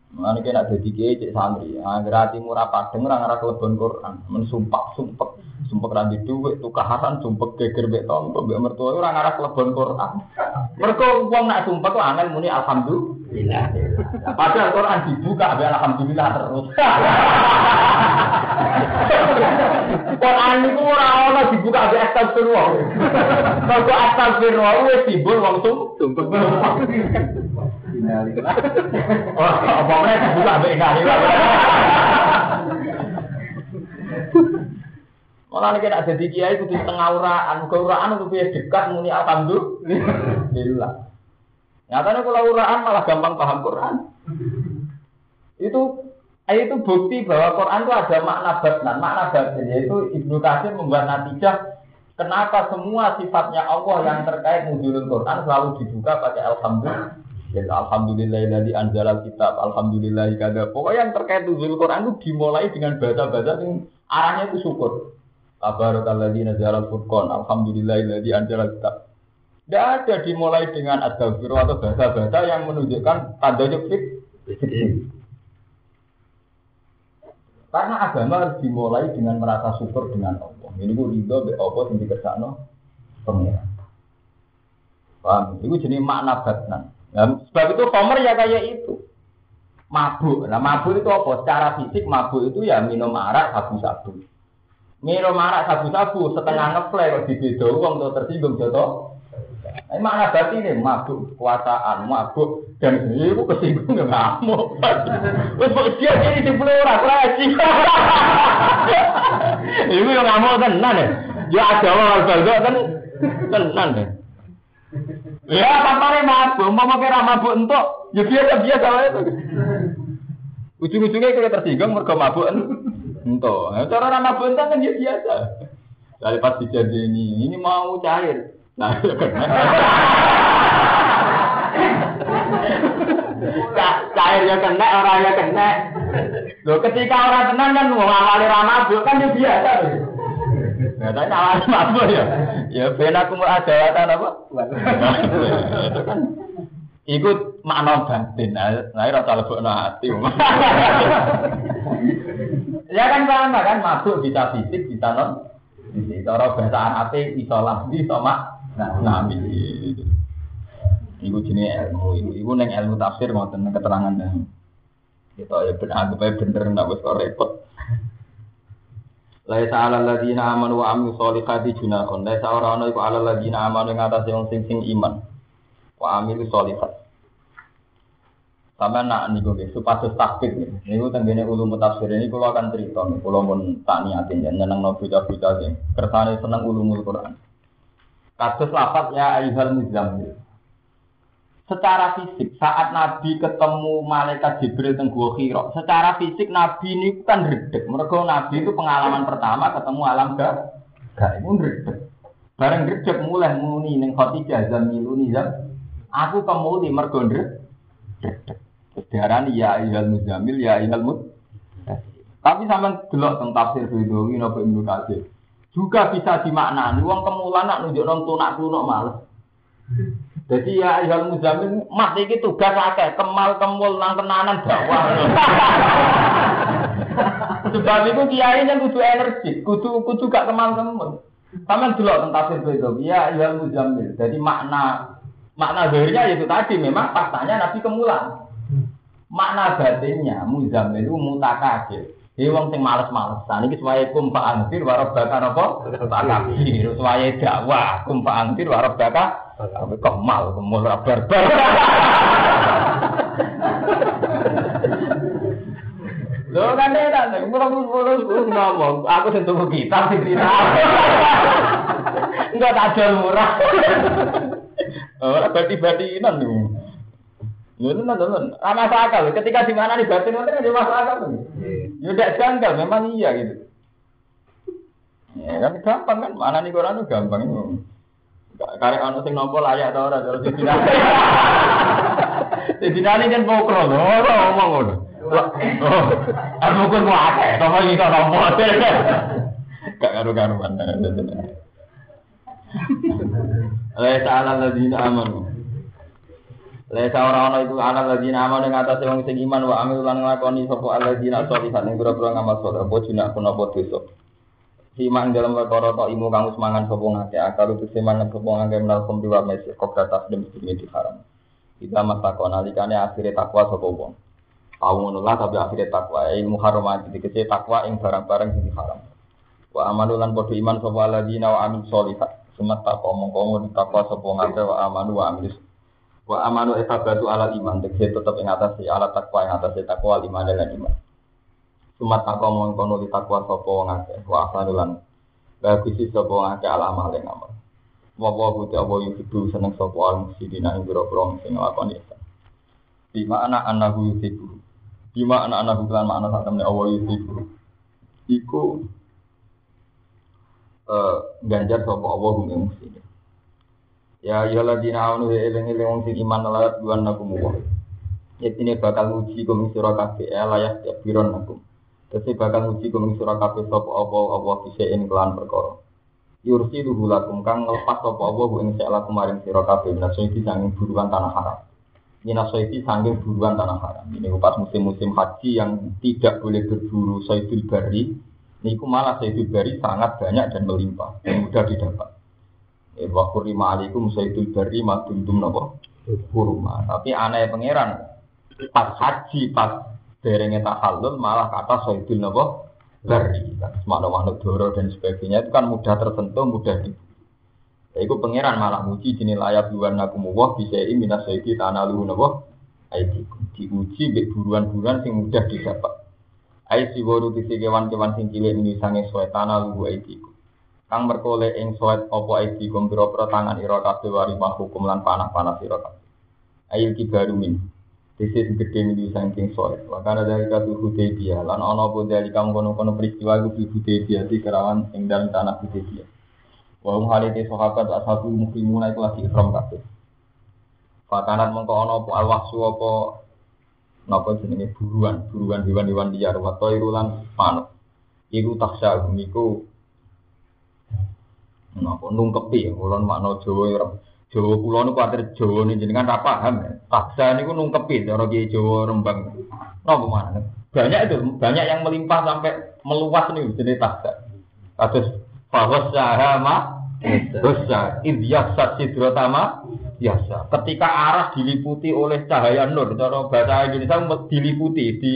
[SPEAKER 1] Mana kena jadi kiai cek santri, agar hati murah padeng orang arah kelebon Quran, mensumpah sumpah sumpah randi duit, tukaran, sumpah geger beton, mbek mertua orang arah kelebon Quran. Mereka uang nak sumpah tuh angin muni alhamdulillah. Padahal Quran dibuka be alhamdulillah terus. Quran itu orang orang dibuka be astagfirullah. Kalau astagfirullah wis timbul wong sumpah. Oh, apa meneh dibuka be ngali. Malah nek ada di kiai kudu tengah uraan, ke uraan biasa dekat muni alhamdulillah. Nyatanya kalau uraan malah gampang paham Quran. Itu itu bukti bahwa Quran itu ada makna batnan, makna batin yaitu Ibnu Katsir membuat natijah kenapa semua sifatnya Allah yang terkait nuzulul Quran selalu dibuka pakai alhamdulillah. Alhamdulillah dari anjalal kitab, alhamdulillah kada. Pokoknya yang terkait nuzulul Quran itu dimulai dengan bahasa-bahasa yang arahnya itu syukur. Tabarakalladzi nazala al-furqan. Alhamdulillahilladzi anzala kitab. Tidak ada dimulai dengan astagfirullah atau bahasa-bahasa yang menunjukkan tanda fit. Karena agama harus dimulai dengan merasa syukur dengan Allah. Ini gue ridho be Allah sing dikersakno pengiran. Paham? Itu jenis makna batnan. Nah, sebab itu Homer ya kayak itu. Mabuk. Nah, mabuk itu apa? Secara fisik mabuk itu ya minum arak sabu-sabu. Miro marak sabu-sabu setengah ngeplay kok dibedo wong tuh tersinggung joto. Ini makna berarti ini mabuk kekuasaan, mabuk dan itu kesinggung nggak ngamuk. Wes dia ini di pulau orang lagi. Ibu yang ngamuk tenan ya. Ya ada orang baldo kan tenan ya. Ya nih mabuk, mau kira mabuk untuk ya biasa biasa itu. Ujung-ujungnya kita tersinggung mereka mabuk. Nah, cara ramah bentar kan dia biasa. Dari pas dijadi ini, ini mau cair. Nah, cair ya kena, orang ya kena. Loh, ketika orang tenang kan mau ngawali ramah kan dia biasa. Nah, tapi ngawali mabuk ya. Ya, benar aku mau ada apa? Itu kan ikut makna batin. Nah, rasa lebok hati. Ya kan sama kan mabuk bisa fisik bisa non fisik. Cara bahasa Arab bisa lafzi bisa mak nah. Iku jenis ilmu, iku iku neng ilmu tafsir ngoten keterangan dan kita ya benar anggap aja bener nggak wis repot. Laisa ala ladina amanu wa amilu sholihati junahun. Laisa ora ana iku ala ladina amanu ing atase wong sing sing iman. Wa amilu sholihat. Sama nak niku nggih supados nih. Niku tenggene ulum tafsir ini kalau akan cerita kalau pun tak niatin ya nyeneng no bocah-bocah sing kersane seneng ulumul Quran. Kasus lapat ya ayyuhal muzammil. secara fisik saat Nabi ketemu malaikat Jibril teng Gua Hira, secara fisik Nabi ini kan redek. Mereka Nabi itu pengalaman pertama ketemu alam ga gak itu redek. Bareng redek mulai muni ning Khadijah zamiluni zam. Aku kemuli mergo redek. Diarani ya ayyuhal muzamil ya ayyuhal mud. Tapi sama delok tentang tafsir Ridhowi napa Ibnu Katsir. Juga bisa dimaknani wong kemulan nak nunjuk nang tunak-tunak males. Jadi ya ayat muzamin mat iki tugas akeh, kemal kemul nang tenanan dakwah. Sebab itu kiai yang kudu energi, kudu kudu gak kemal kemul. Sama dulu tentang tafsir itu, ya ayat muzamin. Jadi makna makna zahirnya itu tadi memang faktanya Nabi kemulan. Makna batinnya muzamin itu mutakabir. Ini wong sing males-malesan iki suwaye kum pak angtir warab baka napa? Pak kafir. Suwaye dakwah kum pak angtir warab baka kemal kemul barbar. Lho kan nek mulo-mulo ngomong, aku sing tuku kitab sing cerita. Enggak tak jual murah. Ora bati-batinan niku. Ya tenan tenan. Ana akal. Ketika di mana nih batin nanti ada masuk akal. Ya udah janggal memang iya gitu. Ya kan gampang kan mana nih Quran itu gampang. Karek ana sing nampa layak ta ora terus dibinani. Dibinani kan pokro lho, ora ngomong ngono. Aku mungkin mau akeh, to iki kok nampa. Gak karo-karuan. Laisa ala ladina amanu. Laisa ora ana iku ana ladina amanu ing atase wong sing iman wa amil lan nglakoni sapa alladzina sholihat ing pira-pira ngamal saleh apa junak punapa dosa. Siman dalam perkara tok imu kang semangan sapa ngake akal itu siman sapa ngake menal kumpi wa mesi kok data dem di haram. Kita masako nalikane akhire takwa sapa wong. Tahu ngono tapi akhire takwa ilmu haram dikece takwa ing barang-barang sing haram. Wa amanu lan padha iman sapa alladzina wa amil sholihat. Sumat takwa mongko takwa sapa ngake wa amanu wa amil wa amanu etabatu ala iman tegese tetep ing atas ala takwa ing atas takwa lima dan iman. Sumat takwa mongko di takwa sapa wong akeh wa asanulan bagisi sapa wong akeh ala amal ing amal. Wa wa buti apa seneng sapa al musidina ing boro-boro sing nglakoni itu di mana anahu yuhibu di mana anahu kan makna sak temne Allah yuhibu iku eh ganjar sapa Allah ing muslimin Ya ya ladina amanu ya eling eling wong sing iman layak duan nakum wa. Yatine bakal uji kum sira kabeh ya layak ya biron nakum. Dadi bakal uji kum sira kabeh sapa apa bisa ing kelan perkara. Yursi luhu lakum kang sapa apa ing sak lakum maring sira kabeh naso iki sanging buruan tanah haram. Minaso iki sanging buruan tanah haram. Ini pas musim-musim haji yang tidak boleh berburu saidul bari, niku malah saidul bari sangat banyak dan melimpah dan mudah didapat. Eh, wa kurima alaikum sayyidul bari maduntum napa? Kurma tapi aneh pangeran pas haji pas derenge tahallul malah kata sayyidul napa? Bari kan makhluk doro dan sebagainya itu kan mudah tersentuh mudah di itu pangeran malah muji jenis layak luar nakumullah bisa ini minas sayyidi tanah luhu napa? Aidikum. Diuji bek buruan-buruan sing mudah didapat. Aisi waru tisi kewan-kewan sing cilik ini sange suwe tanah luhu kang merkole ing soet apa iki kum pira tangan ira kabeh wari hukum lan panah-panah sira kabeh? Ayil kibaru min. Disi sing gede mili saking soet. Wakana dari katu Hudaybiyah. Lan ana apa dari kamu kono-kono peristiwa iku di Hudaybiyah di kerawan ing dalam tanah Hudaybiyah. Wa hum halite sahabat ashabu muslimuna iku lagi ikram kabeh. Fakanat mengko ana apa alwahsu apa napa jenenge buruan buruan hewan-hewan liar wa irulan manuk iku taksa iku Napa nungkepi ulun makna Jawa ya. Jawa kula niku kuwatir Jawa nih jenengan ra paham. Taksa niku nungkepi cara Kiai Jawa Rembang. Napa mana? Banyak itu, banyak yang melimpah sampai meluas nih jenis taksa. Kados bahwa sahama dosa idyasat sidrotama biasa. Ketika arah diliputi oleh cahaya nur, cara bahasa Indonesia diliputi di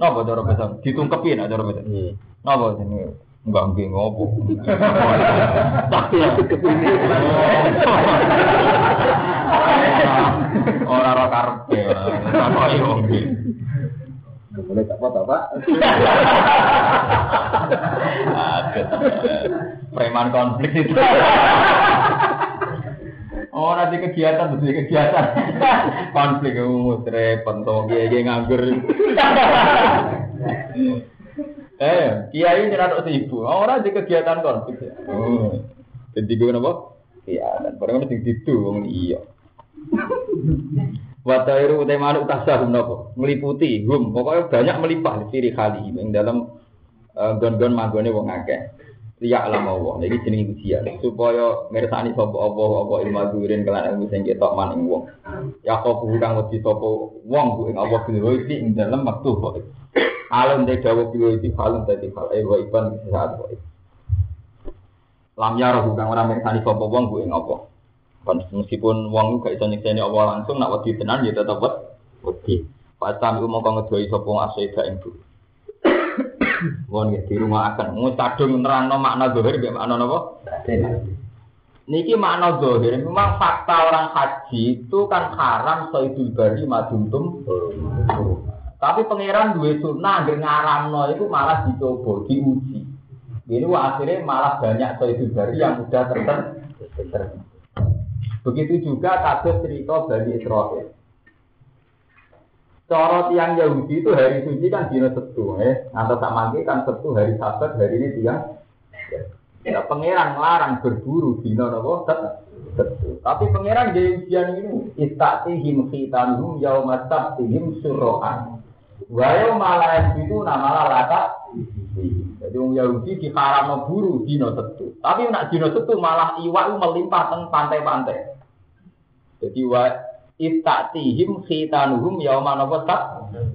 [SPEAKER 1] napa cara bahasa ditungkepi nah cara bahasa. Hmm. Napa jenenge? Enggak nggih ngopo. Tapi aku kepini. Ora ora karepe. Ora yo nggih. Boleh tak apa Pak? Preman konflik itu. Oh, nanti kegiatan, terus kegiatan. Konflik umum, repot, toh, kiai nganggur. Eh, kiai rada sibuk. Oh, nanti kegiatan konflik. Oh, jadi gue napa? Iya, dan barang mesti gitu, wong iya. Watairu utai manuk tasahum nopo meliputi hum. Pokoknya banyak melimpah ciri kali. Yang dalam uh, gon-gon magone wong akeh. Liya alam Allah jadi jenenge ujian. Supaya mirsani sapa apa apa ilmu durin kelan ilmu sing ketok maning wong. Ya kok kang wedi sapa wong ku ing iki ing dalam waktu kok alam de dawu kuwi iki halun dadi hal e wa iban saat kok lam ya roh kang ora mirsani sapa wong ku ing apa meskipun wong gak iso nyekseni Allah langsung nak wedi tenan ya tetep wedi. Pasam iku mongko ngedoi sapa asida ing bu. Wong di rumah akan ngutadung nerangno makna zahir mbek makna napa? Niki makna zahir memang fakta orang haji itu kan haram soidul bari maduntum. Tapi pangeran duwe sunnah anggere ngaramno itu malah dicoba, diuji. Ini akhirnya malah banyak soidul bari yang sudah tertentu. Begitu juga kasus cerita Bani Israel. Cara tiang Yahudi itu hari suci kan dino setu, eh. Atau mangke kan setu hari sabat, hari ini tiang. Ya, pangeran melarang berburu dino nopo setu. Tapi pangeran di ujian ini istatihim khitanhum yaumat sabtihim surohan. Wayo malah itu nama lata. Jadi orang Yahudi diharam buru dino setu. Tapi nak dino setu malah iwak melimpah teng pantai-pantai. Jadi wa istatihim khitanuhum yauma napa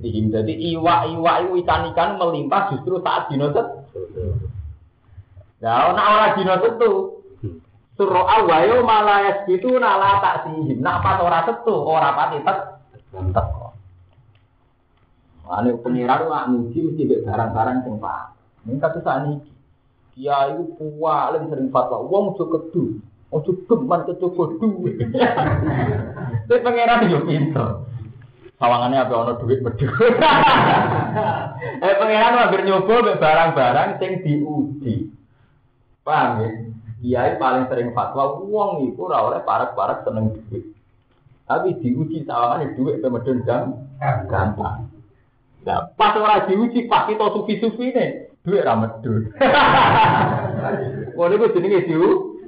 [SPEAKER 1] tihim. Jadi iwa-iwa itu ikan-ikan melimpah justru saat dino set. Ya, nak ora dino setu. Suruh awayo malayas itu nala tak sihim. Nak pas ora setu, ora pati kok. Ane pengiran nak muji mesti barang-barang sing pak. Ini kata saat ini. Kiai itu paling sering fatwa. Wong cukup kedu. Ojo geman kecoba duit. Tapi pangeran yo pinter. Sawangannya apa ono duit bedhe. eh pangeran hampir nyoba barang-barang sing diuji. Paham ya? Kiai paling sering fatwa uang itu ora oleh parek-parek seneng duit. Tapi diuji sawangane duit pe medun gampang. Nah, pas ora diuji pas kita sufi-sufi nih, duit ra medun. Ngono iku jenenge diuji.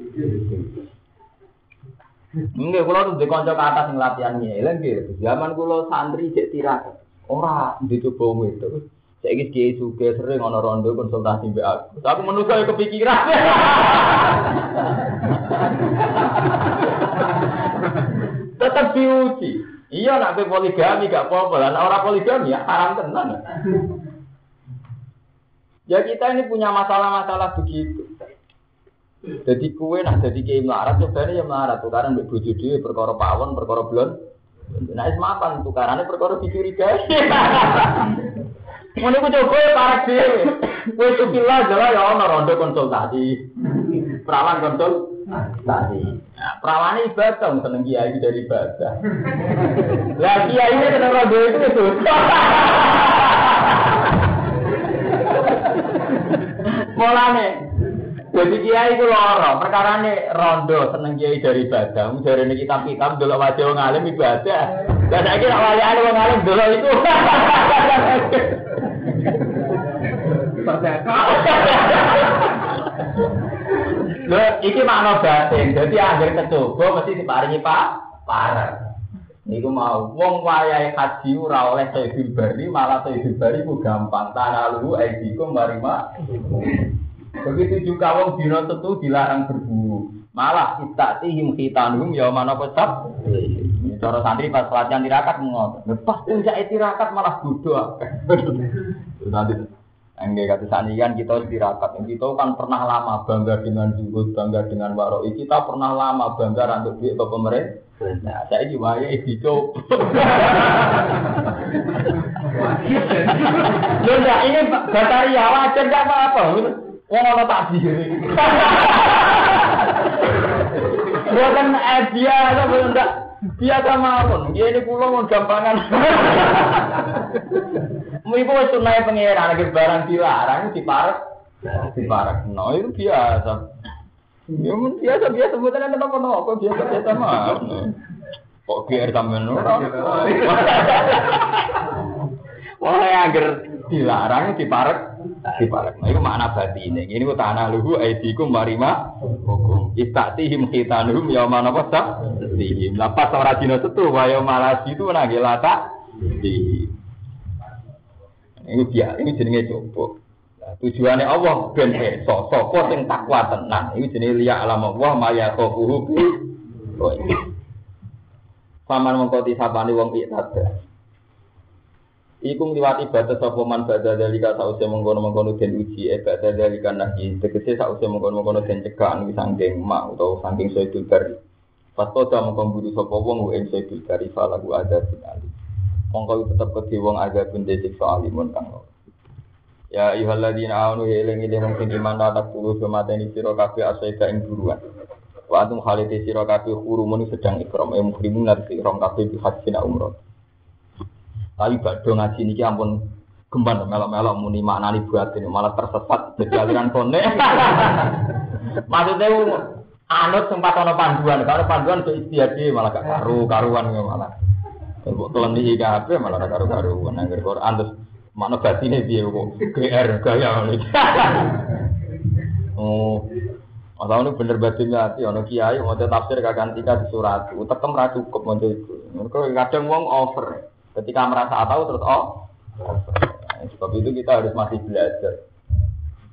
[SPEAKER 1] Enggak, kalau tuh dikonco ke atas latihan nyelang gitu. Zaman kalau santri cek tirakat, ora dicoba itu. Saya ini kiai suge sering ono rondo konsultasi mbak aku. Aku menurut saya kepikiran. Tetap diuji. Iya nak poligami gak apa-apa. Lah orang poligami ya haram tenan. Ya kita ini punya masalah-masalah begitu. Jadi kue nah jadi kiai melarat coba ya melarat tukaran mbek bojo dhewe perkara pawon perkara blon. Nah is mapan tukarane perkara dicurigai. Ngono ku coba para dhewe. Kowe itu kila jala ya ono rondo konsultasi. Perawan konsultasi. Nah, perawan ibadah seneng kiai dari ibadah. Lah kiai ini seneng rondo itu itu. Mulane jadi kiai itu loro, perkara ini rondo seneng kiai dari ibadah, dari ini kitab kitab dulu wajah orang alim ibadah. Dan saya kira wali alim orang alim dulu itu. Loh, iki makna batin. Jadi akhir kecoba mesti diparingi pak parah. Niku mau wong wayahe haji ora oleh sayyidul bari malah sayyidul bari ku gampang tanah lu aidikum marima. Begitu juga wong dina tentu dilarang berburu. Malah istatihim khitanhum ya mana pesat. Cara santri pas pelatihan tirakat ngotot. Lepas puncak tirakat malah bodoh. Nanti Enggak kata sani kan kita tirakat. Kita kan pernah lama bangga dengan zuhud, bangga dengan waroi. Kita pernah lama bangga untuk duit ke pemerintah. Nah, saya juga ya itu. Loh, ini bataria wajar nggak apa-apa. Wong ana takdir. Bukan dia atau enggak biasa mawon. Dia ini pulau gampangan. Ibu itu naik pengiran lagi barang dilarang diparek, diparek. No itu biasa. Ya mun biasa biasa sebutan ada apa apa biasa biasa mah. Kok GR sampean ora. Wah, angger dilarang diparek diparek. Nah, itu makna batine. Ini ku tanah luhu aidikum marima hukum. Istatihim khitanuhum yauma napa sak? Tihim. Lapas ora dina setu wa yauma itu nang lata. Ini dia, ini jenenge coba. Nah, tujuannya Allah ben eso sapa sing takwa tenan. Ini jenenge liya alam Allah maya bi. Paman mengkoti sapani wong ibadah. Iku ngliwati batas sapa man badha dalika sause mengkono-mengkono den uji e badha dalika nahi tegese sause mengkono-mengkono den cegahan wis saking mak utawa saking sayyidul bari. Fastoda mengkon buru sapa wong ing sayyidul bari falahu ada ali. Mongko tetep kedhe wong ada pun desik alimun kang Ya ayyuhalladzina amanu ya eling wong sing iman ta kulo semateni sira kabeh asaida ing buruan. Wa antum khalite sira kabeh hurumun sedang ikram e muhrimun narsi ikram kabeh bi hajjin umrah. Tapi badhe ngaji niki ampun gemban melok-melok muni maknani buat ini malah tersesat aliran kone. Maksudnya anut sempat ono panduan, kalau panduan itu istiadat malah gak karu karuan malah. Kalau telan di IKP malah karu karuan. Angger Quran terus makna batine piye kok GR gaya ini. Oh, Masa ini bener batinnya hati, ono kiai mau tafsir kagantika di surat, utekem ra cukup mau itu. Kadang wong over. Ketika merasa tahu terus oh, nah, sebab itu kita harus masih belajar.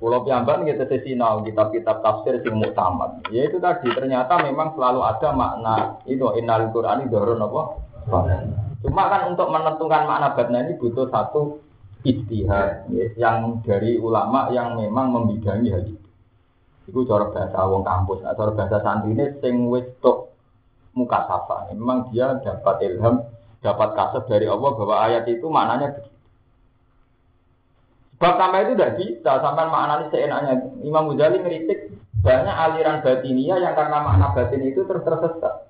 [SPEAKER 1] Pulau Piamban kita sesinau kitab-kitab tafsir sing muktamad. Ya itu tadi ternyata memang selalu ada makna itu innal Qur'ani dorong apa? Cuma kan untuk menentukan makna batna ini butuh satu istihad ya, yang dari ulama yang memang membidangi hal itu. Itu cara bahasa wong kampus, nah, cara bahasa santri ini sing wis muka safa. Memang dia dapat ilham dapat kaset dari Allah bahwa ayat itu maknanya begitu. Sebab sama itu tidak bisa, sampai maknanya seenaknya. Imam Ghazali ngeritik banyak aliran batinia yang karena makna batin itu tersesat.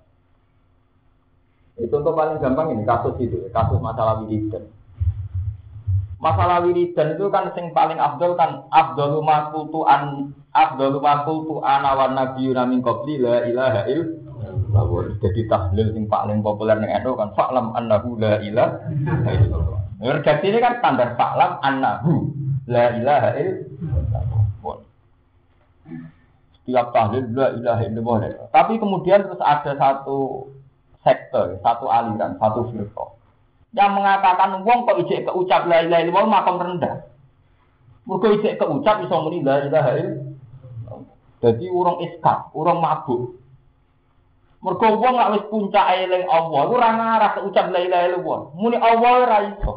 [SPEAKER 1] Untuk paling gampang ini kasus itu, kasus masalah wiridan. Masalah wiridan itu kan sing paling abdul kan abdul makultu an abdul makultu ana wan nabiyuna min la ilaha il jadi tahlil yang paling populer ning NU kan fa'lam annahu la ilaha illallah. Ini kan standar fa'lam annahu la ilaha illallah. Setiap tahlil la ilaha illallah. Tapi kemudian terus ada satu sektor, satu aliran, satu firqah yang mengatakan wong kok ijek keucap la ilaha illallah makam rendah. Mergo ijek keucap iso muni la ilaha. Jadi urung iskat, urung mabuk. Mergo wong gak wis puncake eling Allah, ora ngarah ucap la ilaha illallah. Muni Allah ora iso.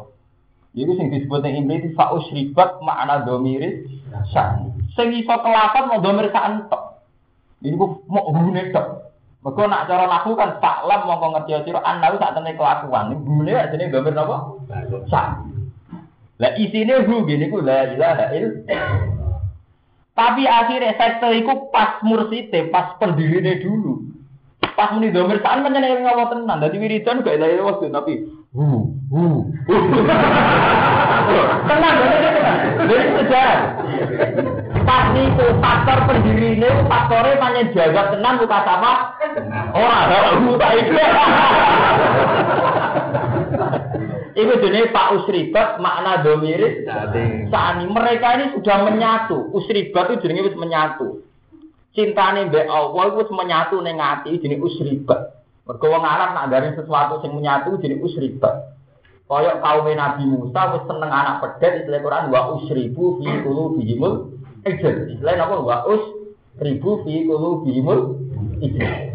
[SPEAKER 1] Iku sing disebut ning Inggris fa usribat makna domiri san. Sing iso kelapan mau domir sak entek. Iku mau hubungane tok. Mergo nak cara laku kan faklam mongko ngerti sira anda sak temene kelakuan. Hubungane ajene domir napa? San. Lah isine hu gini ku la ilaha illallah. Tapi akhirnya sekte itu pas mursite, pas pendirine dulu. Pas muni domir saan menyenengi Allah tenan. Dadi wiridan gak ilahi waktu tapi hu hu. Tenang, tenang. Jadi sejarah. Pas niku faktor pendiri ini, faktornya panjang jaga tenang buka sama. Orang ada hu tak itu. Itu jenis Pak Usribat makna domiris. Saat ini mereka ini sudah menyatu. Usribat itu jenis menyatu cintane mbek Allah iku menyatu ning ati jenenge usribat. Mergo wong Arab nak sesuatu sing menyatu jenenge usribat. Kaya kaum Nabi Musa wis seneng anak pedet istilah Quran wa usribu fi qulubihimul ijl. Istilah napa wa usribu fi qulubihimul ijl.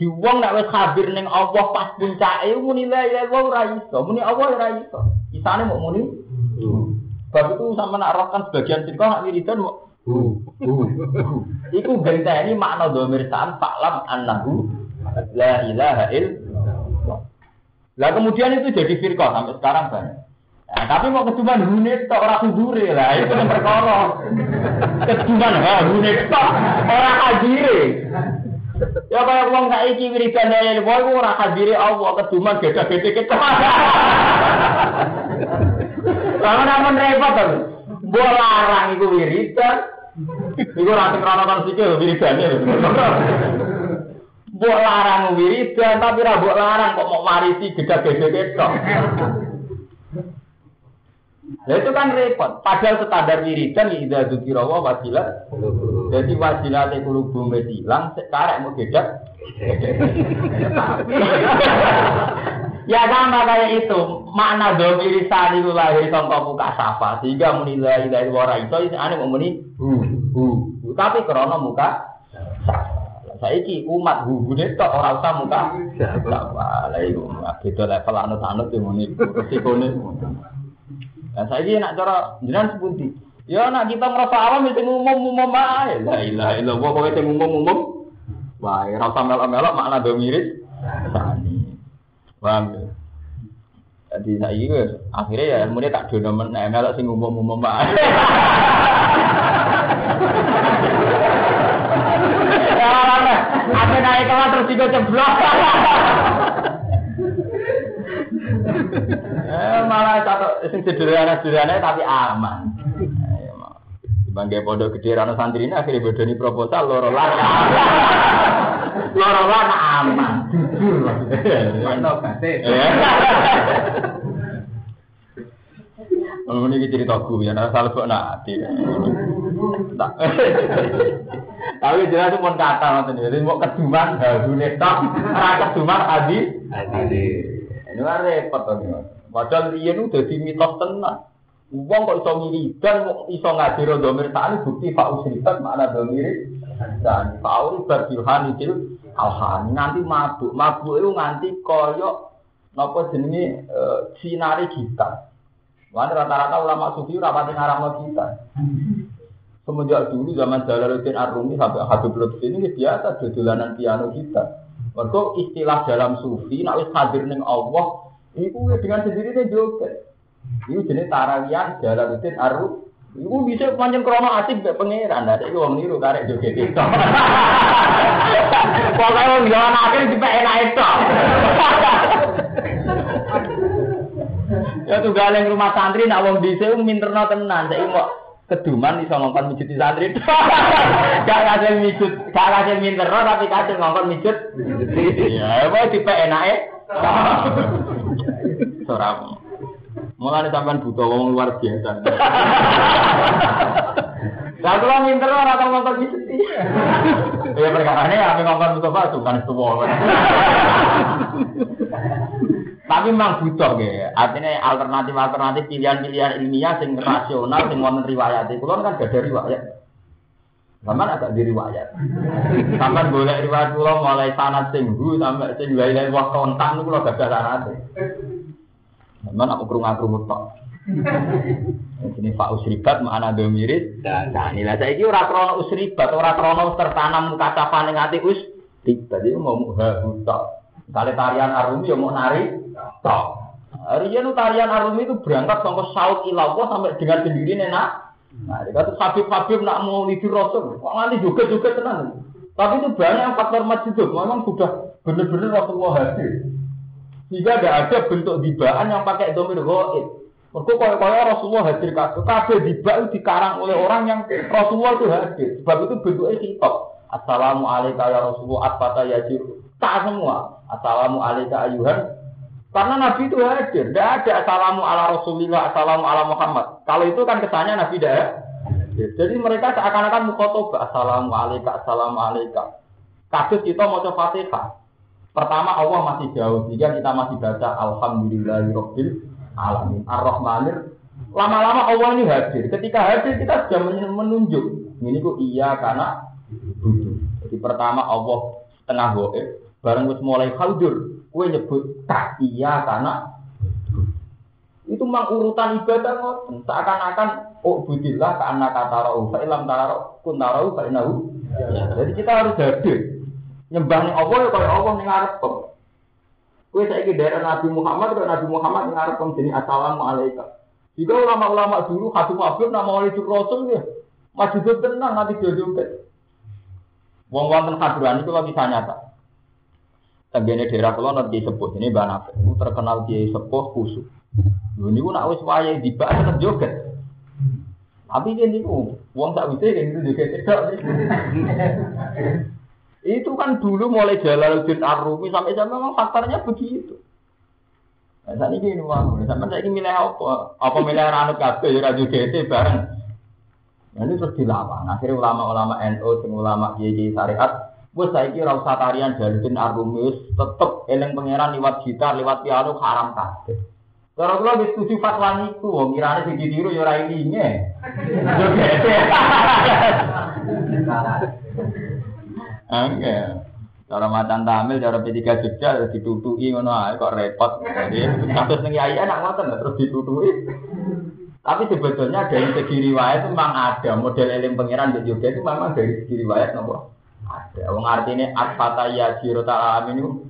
[SPEAKER 1] Di wong nak wis khabir ning Allah pas puncake muni la ilaha illallah ora iso, muni Allah ora iso. Isane mau muni. Bab itu sama nak rohkan sebagian sirkah nak wiridan mau Iku ini makna domir sa'an faklam annahu la ilaha illallah. Lah kemudian itu jadi firqah sampai sekarang banyak. Nah, tapi mau kecuman hunit tok ora kudure lah itu yang perkara. Kecuman ha hunit tok ora hadire. Ya kaya wong saiki wiridan la ilaha illallah ora hadire Allah kecuman beda-beda kita. Lah namun repot to. Mbok larang iku wiridan Iku ora sing rono kan sikil wiridane. Mbok larang wiridan tapi mbok larang kok mau marisi gedak-gedhe ketok. Nah itu kan repot. Padahal standar wiridan ya idza dzikra wa wasilah. Jadi wasilah te kulubu hilang sekarang mau gedak. ya sama kayak itu. Makna domiri sani itu lahir sangka buka sapa sehingga muni la ilaha illallah itu ane mau muni hu hu. Tapi krana muka saiki umat hubune tok ora usah muka sapa lha iku beda level anut-anut yang muni. Resikone Nah, saya ini nak cara jenengan sepundi. Ya nak kita ngerasa awam itu umum-umum ae. La ilaha illallah pokoke sing umum-umum. Wah, ora usah melok-melok makna do mirip. Sani. Paham ya? Jadi saya ini akhirnya ya ilmu tak dono men melok sing umum-umum ae. Apa naik kelas terus juga ceblok. Eh, malah satu sing sederhana-sederhana tapi aman. Bangga pondok gede rano santri ini akhirnya bodoni proposal loro lan loro lan aman. Kalau ini cerita gue ya, nara salah kok nanti. Tapi jelas pun kata nanti, jadi mau keduman, halu netok, rasa keduman adi, adi. Ini kan repot tuh Padahal dia itu jadi mitos tenang. Uang kok iso wiridan, iso ngaji domir tani bukti pak usribat mana domir dan tahu berbilhan itu alhan nanti mabuk mabuk itu nganti koyok nopo jenenge sinari kita. Mana rata-rata ulama sufi rapati ngaram kita. Semenjak dulu zaman Jalaluddin Ar-Rumi sampai Habib Lutfi ini biasa dolanan piano kita. Mereka istilah dalam sufi, nak hadir ning Allah, itu dengan sendirinya joget. Itu jenis tarawian Jalaluddin Aru. Iku bisa panjang krono asik be pangeran. Ada itu wong niru karek joget itu. Pokoknya wong jalan akhir di enak itu. Ya tuh galeng rumah santri nak wong dhisik minterno tenan. Saiki kok keduman iso ngongkon mijut santri. Gak kasih mijut, gak kasih minterno tapi kasih ngongkon mijut. Ya, apa dipe enake. Soramu. Mulane sampean butuh wong luar biasa. Lah kula minter ora tau ngongkon mijut. Ya perkarane ame ngongkon Mustafa bukan semua. Tapi memang butuh ya. Artinya alternatif-alternatif pilihan-pilihan ilmiah sing rasional sing wonten riwayat. Kulo kan gak ada riwayat. Sampai agak di riwayat. Sampai boleh riwayat kulo mulai sanat sing hu sampai sing lain-lain wah kontak niku kulo gak ada sanat. Sampai aku kerungu-kerungu tok. Ini Pak Usribat mana do mirip. Nah, inilah saya ini orang krono Usribat, orang krono tertanam kacapan yang hati us. Tadi mau muha tok. Kali tarian Arumi yang mau nari, tok. Rian tarian Arumi itu berangkat sampai saut ilawah sampai dengan sendiri nenak. Nah, dikata Habib-Habib nak mau lidur Rasul, kok nanti juga juga tenang. Tapi itu banyak faktor masjid memang sudah benar-benar Rasulullah hadir. Sehingga tidak ada bentuk dibaan yang pakai domir goib. Mereka kaya-kaya Rasulullah hadir kabeh. Kabeh dibak dikarang oleh orang yang Rasulullah itu hadir. Sebab itu bentuknya hitop. Assalamualaikum ya Rasulullah atfata yajir. Tak semua. Assalamu alayka ayuhan. Karena Nabi itu hadir. Tidak ada assalamu ala Rasulillah, assalamu ala Muhammad. Kalau itu kan kesannya Nabi tidak Jadi mereka seakan-akan mukotoba. Assalamu alayka, assalamu alayka. Kasus kita mau coba fatihah. Pertama Allah masih jauh, jika kita masih baca Alhamdulillahirobbil alamin ar-rahmanir. Lama-lama Allah ini hadir. Ketika hadir kita sudah menunjuk. Ini kok iya karena Jadi pertama Allah tengah goib, bareng mulai khaldur, kue nyebut tak iya karena itu memang urutan ibadah ngoten seakan-akan oh budillah karena kata roh fa ilam taro kun taro jadi kita harus hadir nyembah ning Allah ya kaya Allah ning ngarep kok. Kowe saiki daerah Nabi Muhammad kaya Nabi Muhammad ning ngarep kok jenenge assalamu alaikum. Jika ulama-ulama dulu Habib Habib nama wali Rasul ya maju tenang nanti jodoh Wong wonten hadran itu lagi nyata. Tenggene daerah kula nanti sepuh ini Mbak Nafis. terkenal di sepuh kusuk. Dulu niku nak wis wayahe dibak tetep joget. Tapi kan itu, uang tak bisa kan itu tidak. itu kan dulu mulai Jalaluddin Ar-Rumi sampai sampai memang faktornya begitu. Nah, saat ini ini mau, sampai saya ini milih apa? Apa milih ranut kafe, ya radio GT bareng. Nah, ini terus dilawan. Akhirnya ulama-ulama NU, ulama YJ syariat, Bos saya kira usah tarian Jalaluddin Ar-Rumi, tetep eleng pangeran lewat gitar, lewat piano haram kabeh. Cara kula wis setuju fatwa niku, wong kirane sing ditiru ya ora ilinge. Gede. Oke. Cara macan tamil, cara P3 Jogja ditutuki ngono ae kok repot. Jadi kasus ning yai enak ngoten terus ditutuki. Tapi sebetulnya dari segi riwayat itu memang ada model eling pangeran di Jogja itu memang dari segi riwayat nopo ada. Wong artinya asfata ya jiro ta'ala itu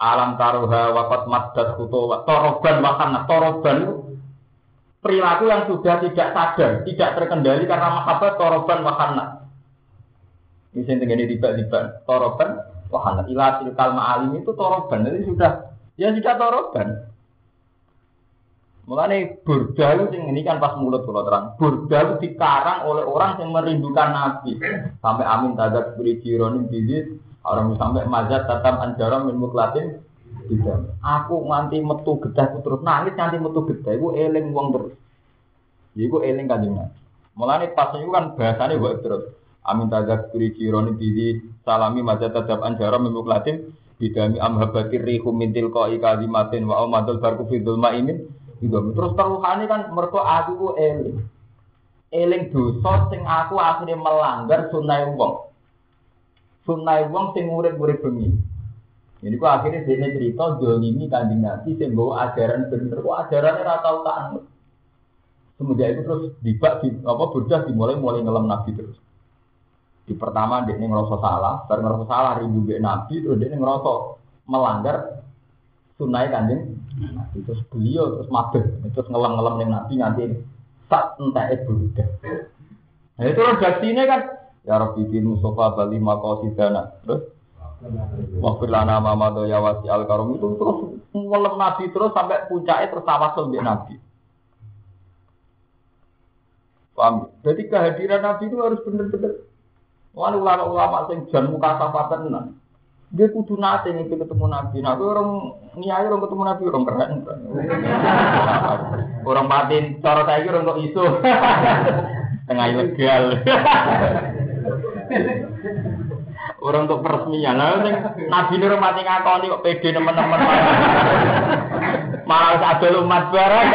[SPEAKER 1] alam taruha wakot maddat kuto toroban wakana toroban perilaku yang sudah tidak sadar, tidak terkendali karena mahabbah toroban wakana. Ini yang tinggal tiba-tiba toroban wahana. Ilah silkal ma'alim itu toroban, jadi sudah ya sudah toroban. Mulane burda itu ini kan pas mulut kalau terang. Burda itu dikarang oleh orang yang merindukan Nabi. Sampai amin tadat beri jironi bidit Orang sampai mazat tetap anjara min muklatin tidak. Aku nganti metu gedah terus nangis nganti metu gedah. Iku eling wong terus. Iku eling kanjeng Nabi. Mulane pas itu kan bahasanya gue terus. Amin tajak kuri kironi bidi salami mazat tetap anjara min muklatin bidami amhabati rihu mintil koi kalimatin wa omadul barku fidul ma'imin. Terus teruhane kan mertua aku ku eling. Eling dosa sing aku akhirnya melanggar sunai wong sunnah wong sing urip-urip bengi. Jadi kok akhirnya dia cerita dolimi kanjeng Nabi sing bawa ajaran bener kok ajarannya ora tau tak anut. Itu terus dibak di apa bocah dimulai mulai ngelam Nabi terus. Di pertama dia ngerasa salah, baru ngerasa salah be Nabi, terus dia ngerasa melanggar sunnah kanjeng Nabi terus beliau terus mabeh terus ngelam-ngelam dengan Nabi nanti saat entah itu Nah itu redaksinya kan Ya Rabbi bin Mustafa Bali Makosidana. Terus Waktu lana mama ya wasi al karom itu terus ngelem nabi terus sampai puncaknya terus tawasul di nabi. Paham? Jadi kehadiran nabi itu harus benar-benar. Wah ulama-ulama sing jan muka safatan. Dia kudu nate nih ketemu nabi. Nah, orang niai orang ketemu nabi orang keren. orang batin cara saya orang kok isu. Tengah ilegal. Orang untuk peresmian. Lah sing Nabi Nur mati ngakoni kok pede teman-teman. Malah ada umat barang.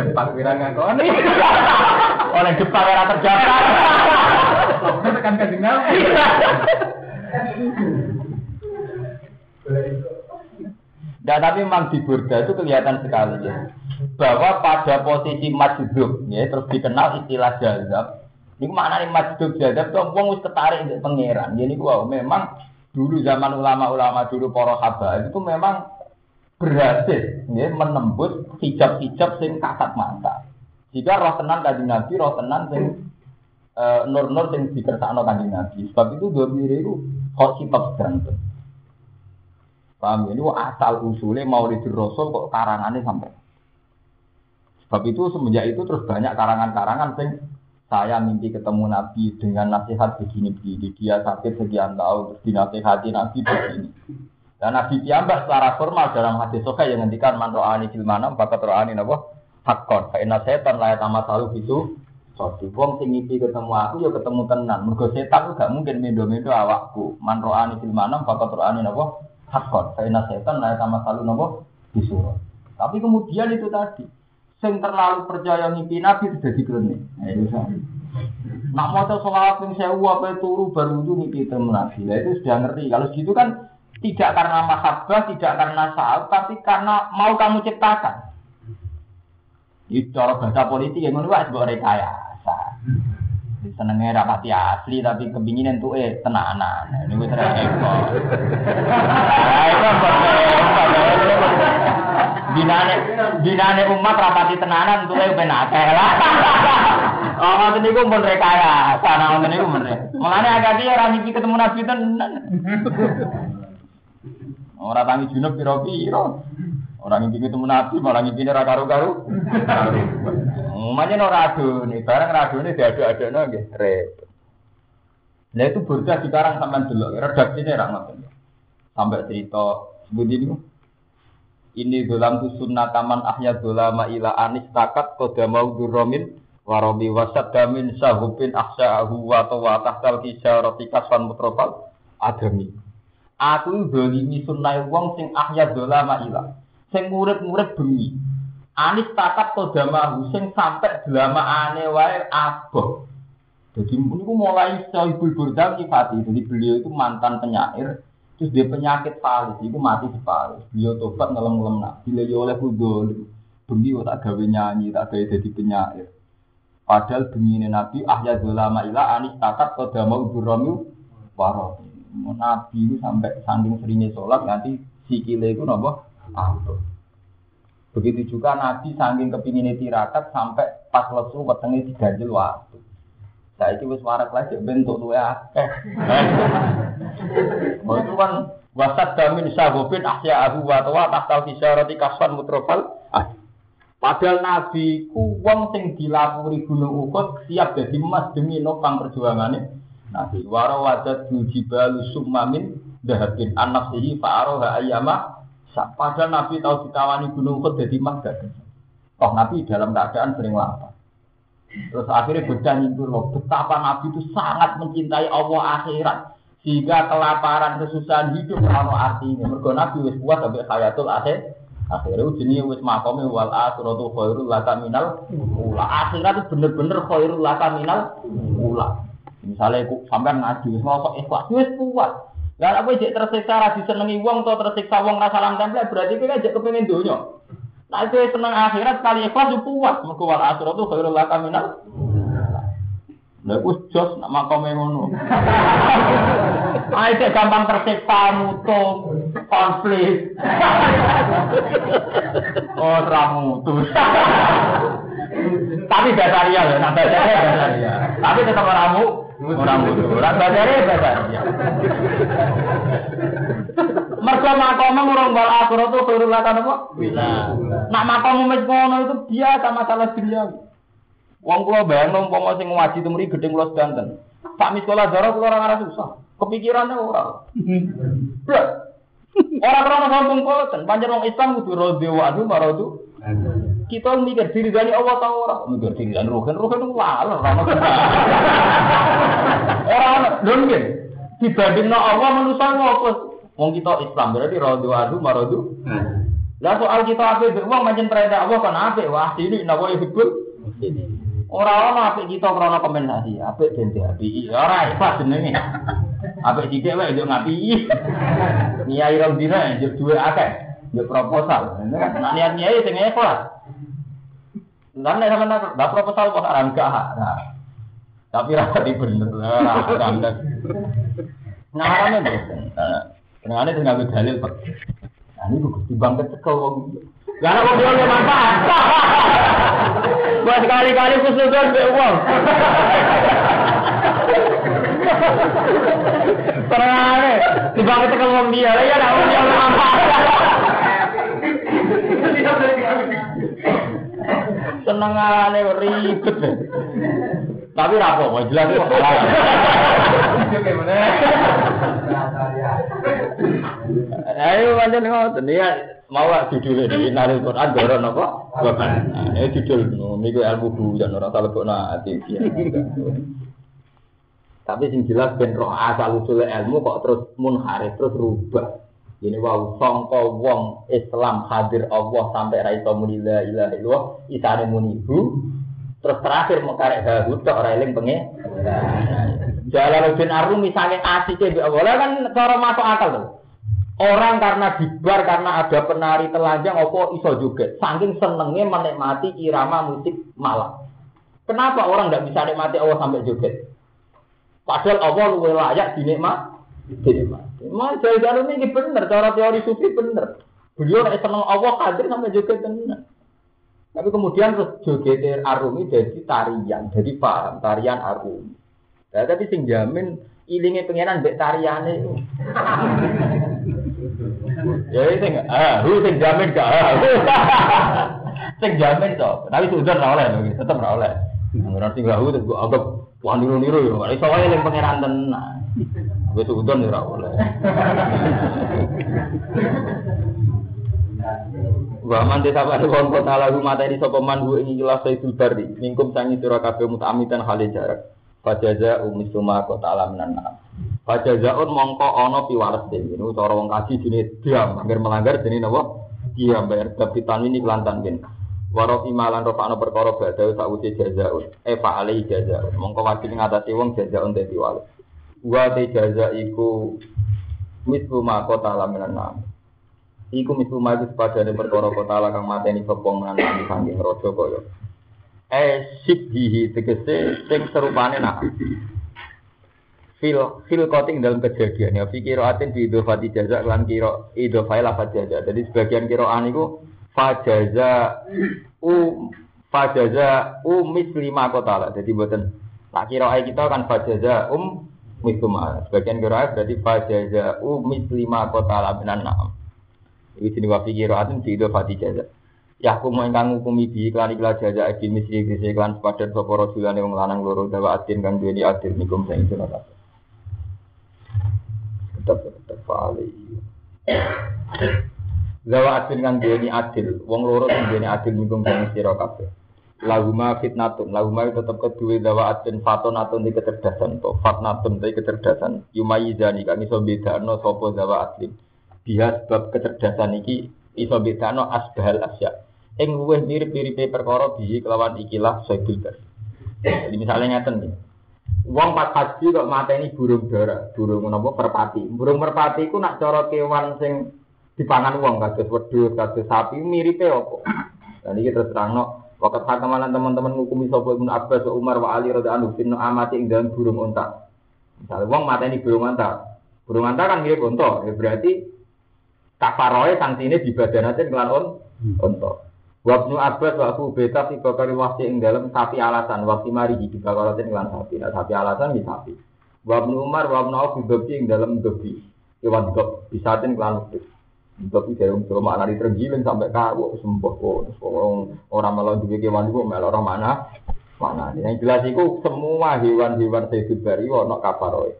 [SPEAKER 1] Depan kira ngakoni. Oleh depan ora terjaga. Tekan kanjeng Nabi. Nah, tapi memang di Burda itu kelihatan sekali ya bahwa pada posisi majdub ya terus dikenal istilah jazab ini mana nih majdub jazab tuh wong wis ketarik untuk pangeran jadi gua memang dulu zaman ulama-ulama dulu para habaib itu memang berhasil ya menembus hijab-hijab sing kasat mata jika roh tenan kanjeng nabi roh tenan sing uh, nur-nur sing dikersakno kanjeng nabi sebab itu dua miri itu kok sifat ganteng paham ya? ini asal usulnya mau Rasul kok karangannya sampai Sebab itu semenjak itu terus banyak karangan-karangan sing saya mimpi ketemu Nabi dengan nasihat begini-begini. Dia sakit sekian tahun, terus dinasihati Nabi begini. Dan Nabi Tiambah secara formal dalam hadis soka yang ngendikan man ro'ani filmanam, bakat ro'ani nabo hakon. Karena setan layak sama selalu itu. Soalnya wong sing mimpi ketemu aku ya ketemu tenan. Mergo setan gak mungkin mendo-mendo awakku. Man ro'ani filmanam, bakat ro'ani nabo hakon. Karena setan layak sama selalu nabo disuruh. Tapi kemudian itu tadi, sing terlalu percaya mimpi Nabi sudah dikrenik. Nak mau tahu soal yang saya apa turu baru itu mimpi temu Nabi. Nah, itu sudah ngerti. Kalau gitu kan tidak karena mahabbah, tidak karena saat, tapi karena mau kamu ciptakan. Itu cara bahasa politik yang menurut sebuah rekayasa. Senengnya rapati asli tapi kepingin tuh eh tenanan. Ini gue. Nah, itu binane binane umat rapati tenanan tuh ben akeh lah. Oh, ngoten niku pun rekaya, sana ngoten niku men. Mulane agak dia ora mimpi ketemu Nabi tenan. Ora tangi junub piro-piro. Orang ini ketemu nabi, malah ngimpi ra karu-karu. Umumnya no radu nih, barang radu nih diadu-adu nih, repot. Nah itu burda sekarang sampai dulu, redaksinya rak Sampai cerita sebut ini. Ini dalam tu taman ahya dolama ila anis takat koda mau duromin warobi wasat damin sahupin ahu wa tawa tahtal kisah roti kaswan mutrofal adami. Aku dolimi sunnah wong sing ahya dolama ila. Sing murid-murid bengi. Anis takat koda mau sing sampai delama ane wae aboh. Jadi ini mulai ibu burda kifati. Jadi beliau itu mantan penyair Terus dia penyakit falis, itu mati di falis. Beliau tobat ngelem-ngelem nak. Bila dia oleh kudol, bengi tak gawe nyanyi, tak gawe jadi penyair. Padahal bengi ini Nabi ahya dolama ila anis takat mau burami waro. Nabi itu sampai sanding seringnya sholat nanti sikile itu nopo ampuh. Begitu juga Nabi saking kepingin tirakat sampai pas lesu wetenge diganjel waktu. Saya itu wis warak lagi bentuk tuh ya. Itu kan wasat damin sahobin ahya abu wa tawa tahtal roti kaswan mutrofal. Ah. Padahal Nabi ku wong sing dilapuri gunung Uhud siap jadi emas demi nopang perjuangannya. Nabi waro jibal summamin dahabin anak sih fa'aroha ayama. Padahal Nabi tahu ditawani gunung Uhud jadi emas gak Toh Nabi dalam keadaan sering lapar. Terus akhirnya beda itu loh, betapa Nabi itu sangat mencintai Allah akhirat. Sehingga kelaparan, kesusahan hidup kalau artinya. Mereka Nabi wis kuat sampai hayatul akhir. Akhirnya jenis wis makome wal akhiratu khairul laka minal ula. Akhirat itu bener-bener khairul laka minal ula. Misalnya sampai ngaji, wis mau ikhlas, wis kuat. Lah apa jek tersiksa ra disenengi wong atau tersiksa wong rasa salam tempel berarti kowe jek kepengin donya. Nah itu senang akhirat sekali ikhlas itu puas. Mereka wal akhirat khairul laka minal. Lah wis jos nak makome ngono. Ayo gampang tersiksa mutung konflik. oh ramutu. Tapi basaria loh, nah basaria basaria. Tapi tetap ramu, orang mutu. Orang basaria basaria. Mergo makome ngurung bal akhirat itu khairul laka napa? Bila. Nak makom wis ngono itu biasa masalah dunia. Wong kula bayang umpama sing ngaji temri gedeng kula sedanten. Pak miskola darah kula ora ngarep susah. Kepikirannya ora. Orang orang sombong boten, pancen wong Islam kudu rodhe wa maradu. Kita mikir diri dari Allah tahu orang, mikir diri dari rohen, rohen itu lalu orang orang dongin dibanding Allah manusia apa? Wong kita Islam berarti rodu adu marodu. Lah soal kita apa wong macam perintah Allah kan apa? Wah ini nabo hibul. Orang orang apa kita krono kompensasi, apa dente api, orang ikhlas jenenge. Apa sithik wae yo ngapi. Niai rong dina yo duwe akeh, yo proposal. Nah niat niai sing ikhlas. Lan nek tak proposal kok ora enggak. Nah. Tapi ra bener lah, ra Nah, sing nganggo dalil Pak. Nah niku Gusti Bang kecekel wong. Lah nek wong manfaat. Buat kali-kali kusudan be wong. Senengane timbang kecekel wong dia. Ya nek wong yo manfaat. Senengane ribet. Tapi rapo, jelas kok. Ayo pancen ngoten ya mau lah judul ini nari Quran doron apa? Bukan. Ini judul niku ilmu bujan ora tak lebokno ati. Tapi sing jelas ben roh asal usul ilmu kok terus munharif terus rubah. Ini wow sangka wong Islam hadir Allah sampai ra iso muni la ilaha illallah isane muni bu terus terakhir mau karek hahu tok ora eling penge. Jalaluddin Arumi saking asike mbek Allah kan cara masuk akal tuh. Orang karena dibar karena ada penari telanjang opo iso juga. Saking senengnya menikmati irama musik malam. Kenapa orang nggak bisa nikmati Allah sampai joget? Padahal Allah luwe layak dinikmat. Dinikmati. Mas jalan ini bener, cara teori sufi bener. Beliau seneng Allah hadir sampai joget bener. Tapi kemudian terus joget Arumi jadi tarian, jadi paham tarian Arumi. Nah, tapi sing jamin ilinge pengenan mbek tariane itu. Ya sing ah, hu sing jamin gak. Sing jamin to. Tapi sudah ora oleh, tetep ora oleh. Ora sing hu terus gua anggap wah niru-niru ya. Iso wae ning pangeran. Wis udon ora oleh. Wa man desa pada kon kota lagu mata ini sapa man hu ing ilah sayyidul bari mingkum sangi sira kabeh mutamitan hale jarak. Fajaza umisuma kota alaminan na'am. Fajazaun mongko ana piwales dene. Ini cara wong kaji jenenge diam, hampir melanggar jenenge napa? Diam bayar dapitan ini kelantan gen. Waro imalan rofa ana perkara badhe sak uti jazaun. E fa alai jazaun. Mongko wajib ngatasi wong jazaun dadi wales. Wa te jaza iku misuma kota alaminan na'am. Iku mitu maju sepadane perkara kota ala kang mateni sapa menangi saking raja kaya. Eh sibhihi tegese sing serupane nak. Fil fil koting dalam kejadian ya fikir atin di idofati jaza lan kiro idofai lafat jaza. Jadi sebagian kiroan itu fajaza u fajaza u mislima kota lah. Jadi buatan tak kira kita kan fajaza um mislima. Sebagian kira berarti fajaza u mislima kota lah benar naam. Iki jenenge wa fikir atin di idofati jaza. Ya aku mau ingkang ngukumi bi iklan iklan jaza adil misri kese iklan sepadan sapa rasulane wong lanang loro dawa adil kang duweni adil nikum sing sunat kabeh. Tetep tetep fali. Dawa adil kang duweni adil, wong loro sing duweni adil nikum sing sira kabeh. Lahuma fitnatun, lahuma itu tetap kedua dawa adil fatonatun di kecerdasan to, fatnatun di kecerdasan. Yumayizani kang iso bedano sapa dawa adil. Biha sebab kecerdasan iki iso bedano asbahal asya. Ing luwih mirip-miripe perkara bihi kelawan ikilah saibul. Jadi misalnya ngeten nih. Wong pas haji kok mateni burung dara, burung napa merpati. Burung merpati iku nak cara kewan sing dipangan wong kados wedhus, kados sapi miripe apa? Dan iki terus terangno Wakat hakamalan teman-teman ngukumi sapa Ibnu Abbas wa Umar wa Ali radhiyallahu anhu fitna amati ing dalam burung unta. Misalnya wong mateni burung unta. Burung unta kan mirip unta, ya berarti kafaroe sanktine dibadanatin kelan on unta. Wabnu Abbas wa Abu Beta fi bakari wasi ing dalam sapi alasan waktu mari di bakaratin kelan sapi. Nah, sapi alasan di sapi. Wabnu Umar wa Abnu Auf dobi ing dalam dobi. Kewan dok bisatin kelan wedhus. Tapi saya untuk makna di tergiling sampai kawu sembuh kok. Orang malah juga kewan itu malah orang mana mana. Yang jelas itu semua hewan-hewan sehidup bari wono kafaroe.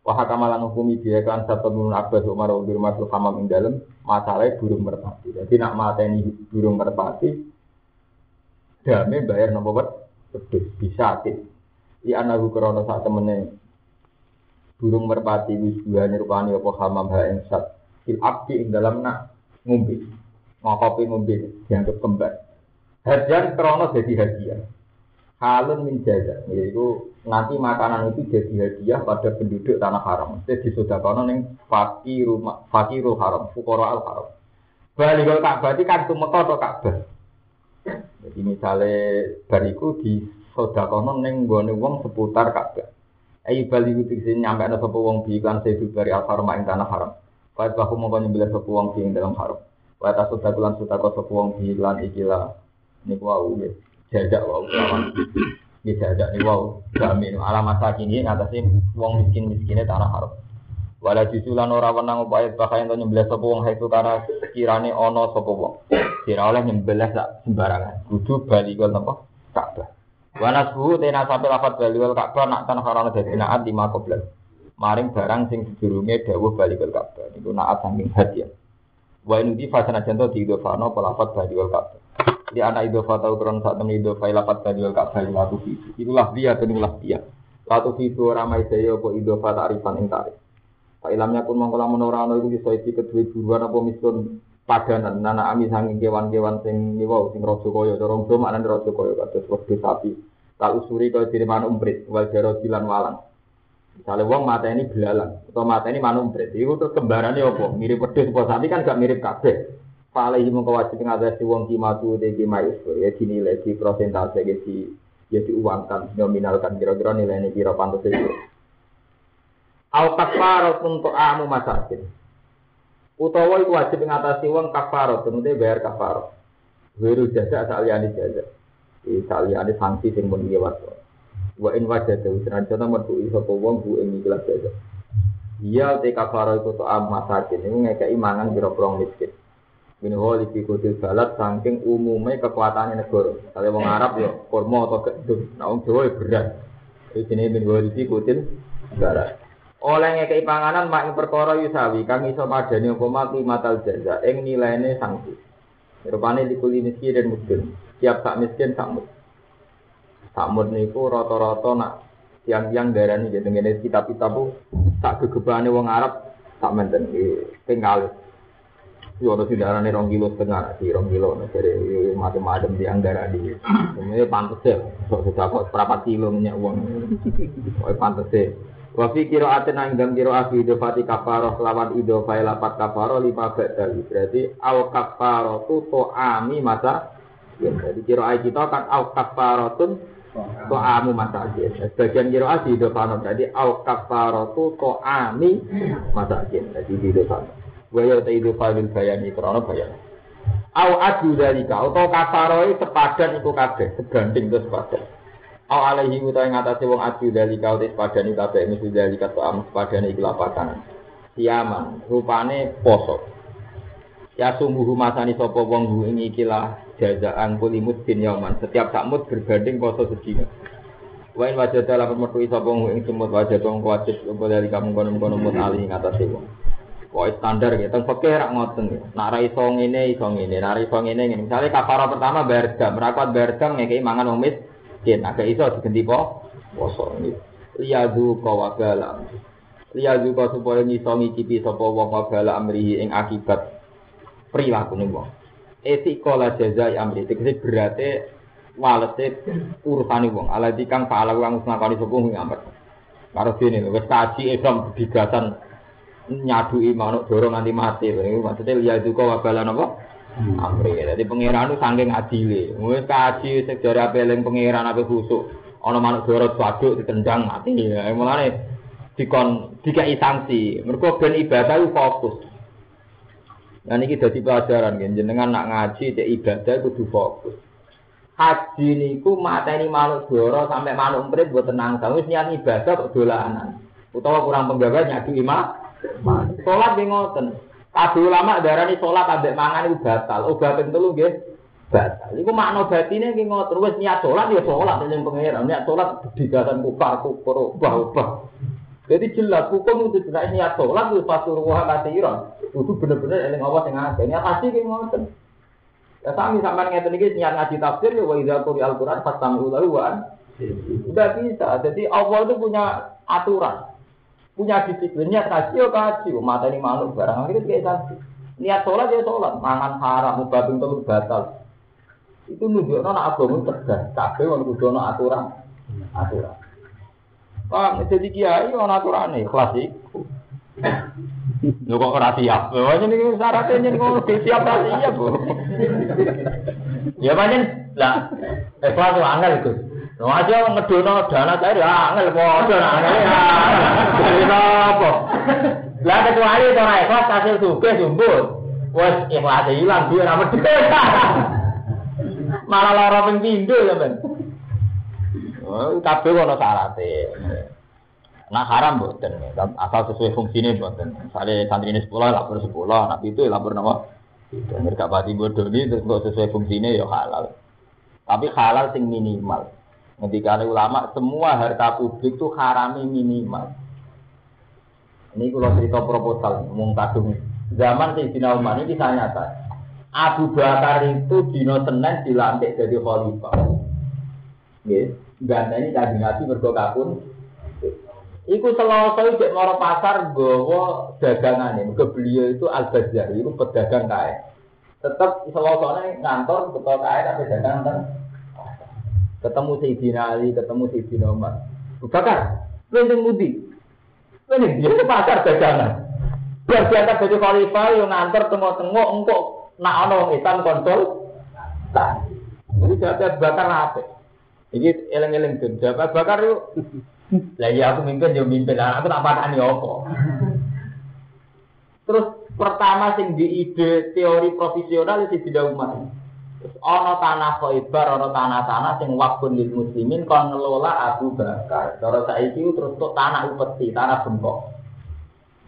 [SPEAKER 1] Wah kamalan hukumi dia kan satu minun abbas umar udur masuk hamam ing dalam burung merpati. Jadi nak mata ini burung merpati, dame bayar nopo bet bisa tit. Di anak krono saat temene burung merpati wis dua nyerupani apa hamam ha sat fil abdi ing dalam nak ngombe. Ngopi ngombe dianggap kembar. Hadiah krono jadi hadiah. Halun min jaza, yaitu nanti makanan itu jadi hadiah pada penduduk tanah haram. Jadi disodakono ning fakiru fakirul haram, fukara al haram. Balikul Ka'bah itu kan tumeka atau Ka'bah. Jadi misalnya bariku di sodakono ning gone wong seputar Ka'bah. Ayo baliku tegese nyampe ana sapa wong bi iklan sedu bari al haram ing tanah haram. Fa bahu mongko nyembelih sapa wong bi ing dalam haram. Wa ta sodakulan sodako sapa wong bi iklan ikilah niku wau nggih. Jajak wau lawan. Nggih jajak niku wau. Jamin alamat sakini ngatasi wong miskin-miskine tanah haram. Wala jusulan ora wenang upaya bakayan to nyembelih sapa wong haitu karena kirane ana sapa wong. Kira oleh nyembelih sak sembarangan. Kudu balikul napa? Ka'bah. Wa nasbu tena sampe lafat balikul Ka'bah nak tanah haram dadi naat di makoblan. Maring barang sing sedurunge dawuh balikul Ka'bah. Niku naat saking hadiah. Wa ini fasana janto di idofano pelafat balikul Ka'bah. Di anak idofa tahu kron saat temen idofa lapat balikul Ka'bah latu fitu. Itulah dia tenulah dia. Latu fitu ramai saya apa idofa ta'rifan ing tarif. Pak ilamnya pun mengkola menorano itu bisa isi kedua buruan apa misun padanan nana ami sanging kewan-kewan sing niwa sing raja kaya dorong do maknane raja kaya kados wedhus sapi. Tak usuri kaya diriman umprit wal jaro dilan walang. Misalnya wong mata ini belalang atau mata ini manumprit, itu terus kembarannya apa? Mirip wedhus apa sapi kan gak mirip kabeh. Falehi mengko wajib ngatasi wong kimatu de kimais ya dinilai di persentase ya di ya diuangkan nominalkan kira-kira nilai ini kira pantas itu. Kafarat untuk amu masakin. Utawa itu wajib ngatasi uang kafarat, kemudian bayar kafarat. Wiru jasa saliyani jasa. Di saliyani sanksi pun dia waktu. Wa in wajah jauh senajan metu iso wong bu ing ikhlas jasa. Dia te kafaro iku to am masakin iku ngekeki mangan pira-pira miskin. Min holi fi kutil balat saking umume kekuatane negara. Kale wong Arab ya kurma atau gedung, nek wong Jawa ya beras. Iki jenenge min holi fi kutil balat. Oleh ngekeki panganan mak perkara yusawi kang iso madani apa mati matal jaza ing nilaine sanksi. Rupane likuli miskin dan miskin. Tiap sak miskin sak mut. Sak mut niku rata-rata nak tiang-tiang darani gitu ngene kitab-kitab bu tak gegebane wong Arab tak menten tinggal. Yo ono darane 2 kilo setengah, di 2 kilo dari macam-macam tiang darani. Ini pantes ya, sok kok berapa kilo minyak uang. Oh pantes ya. Wa fi qira'atin nang dalam qira'ah fi idofati kafaroh lawan idofai lapat kafaroh lima badal. Berarti au kafaroh tu to'ami masa Ya, jadi qira'ah kita kan au kafaratun to'amu masakin. Sebagian qira'ah di idofano. Jadi au kafaratu to'ami masakin. Jadi di idofano. Wa ya ta idofalil bayani krana bayan. Au adu dari kau, atau kafaroi sepadan iku kabeh, sebanding terus sepadan. Au alaihi utawa ing atase wong adu dari kau tes padani kabeh mesti dari kata am sepadane iki lapakan. Siaman, rupane poso. Ya sungguh masani sapa wong hu ing iki lah jazaan kulimut bin yauman. Setiap sakmut berbanding poso sedina. Wain wajah dalam metu sapa wong ing semut wajah wong wajib apa dari kamu kono-kono mut ali ing atase wong. Pokoknya standar gitu, teng fakir rak ngoten gitu. Nak ra iso ngene iso ngene, nak ra iso ngene ngene. Misale kafara pertama bayar jam, merakot bayar jam ngekeki mangan wong miskin, agak iso diganti po poso gitu. Liyadu kawabala. Liyadu ka supaya ngiso ngicipi sapa wong wabala amrihi ing akibat perilaku ning wong. Etikola jazai amri, tegese berate walete urusane wong. Alati kang pahala kang ngakoni sapa wong amat. Karo dene wis kaji Islam bigasan nyadui manuk dorong nganti mati. Maksudnya lihat juga wabalan apa? Amri. Jadi pangeran itu saking adile. Wis kaji sejarah peleng pangeran apa khusuk. Ana manuk dorong waduk ditendang mati. Ya mulane dikon dikai sanksi. Mergo ben ibadah fokus. Nah ini dadi pelajaran kan jenengan nak ngaji cek ibadah kudu fokus. Haji niku mateni manuk doro sampai manuk emprit buat tenang. Wis niat ibadah kok dolanan. Utawa kurang penggawa nyadu imam Sholat nggih ngoten. Kabeh ulama darani sholat ambek mangan iku batal. Obat ping telu nggih batal. Iku makna batine nggih ngoten. Wis niat sholat ya sholat ning pangeran. Niat sholat digasan kufar kufur ubah-ubah. Jadi jelas hukum itu tidak niat sholat itu pasti ruah kasiran. Itu bener-bener eling Allah sing akeh. Niat haji nggih ngoten. Ya sami sampean ngeten iki niat ngaji tafsir ya wa idza quri al-Qur'an fastami'u lahu bisa. Jadi Allah itu punya aturan punya disiplin niat kaji ya mata ini malu barang itu kayak kaji niat sholat ya sholat mangan haram mubabing telur batal itu nunjukno nak agama tegas kabeh wong kudu aturan aturan Pak, jadi kiai ana aturane kelas iku. Lho kok ora siap. Lho ini syaratnya ini kok siap ra siap, Bu. Ya pancen lah ikhlas tuh angel itu. Lho aja ngedono dana cair ya angel padha angel. Jadi apa? Lah kecuali to ora ikhlas hasil sugih sumbut. Wes ikhlas ilang duwe ra medhit. Malah lara ping pindho ya, Ben. Kabeh ono syarate. Nah haram boten, asal sesuai fungsinya boten. Misalnya santri ini sekolah lapor sekolah, nak itu lapor nama. Dan mereka pati bodoh ini terus sesuai fungsinya ya halal. Tapi halal sing minimal. Ketika ulama semua harta publik itu harami minimal. Ini kalau cerita proposal, ngomong kadung. Zaman Sayyidina Umar ini kisah nyata. Abu Bakar itu dino Senin dilantik jadi khalifah. Nggih, gandane kanjeng Nabi mergo kapun. Iku selasa cek moro pasar gowo dagangane. Mergo beliau itu Al Bazar, itu pedagang kae. Tetap selasa ngantor betul kae tapi dagang kan. Ketemu Sayyidina Ali, ketemu Sayyidina Umar. Bakar, lu yang mudi. Ini dia pasar dagangan. Biar diangkat jadi khalifah yang ngantor tengok-tengok engkok nak ana wong kontrol. Nah, jadi jawab bakar apa? Ini eleng-eleng tuh. Jawab bakar yuk. Lah ya aku mimpin yo mimpin. Aku tak patani apa. Terus pertama sing di ide teori profesional itu tidak umat. Terus ana tanah Khaibar, ana tanah-tanah sing wakfun lil muslimin kon ngelola Abu Bakar. Cara saiki terus tok tanah upeti, tanah bengkok.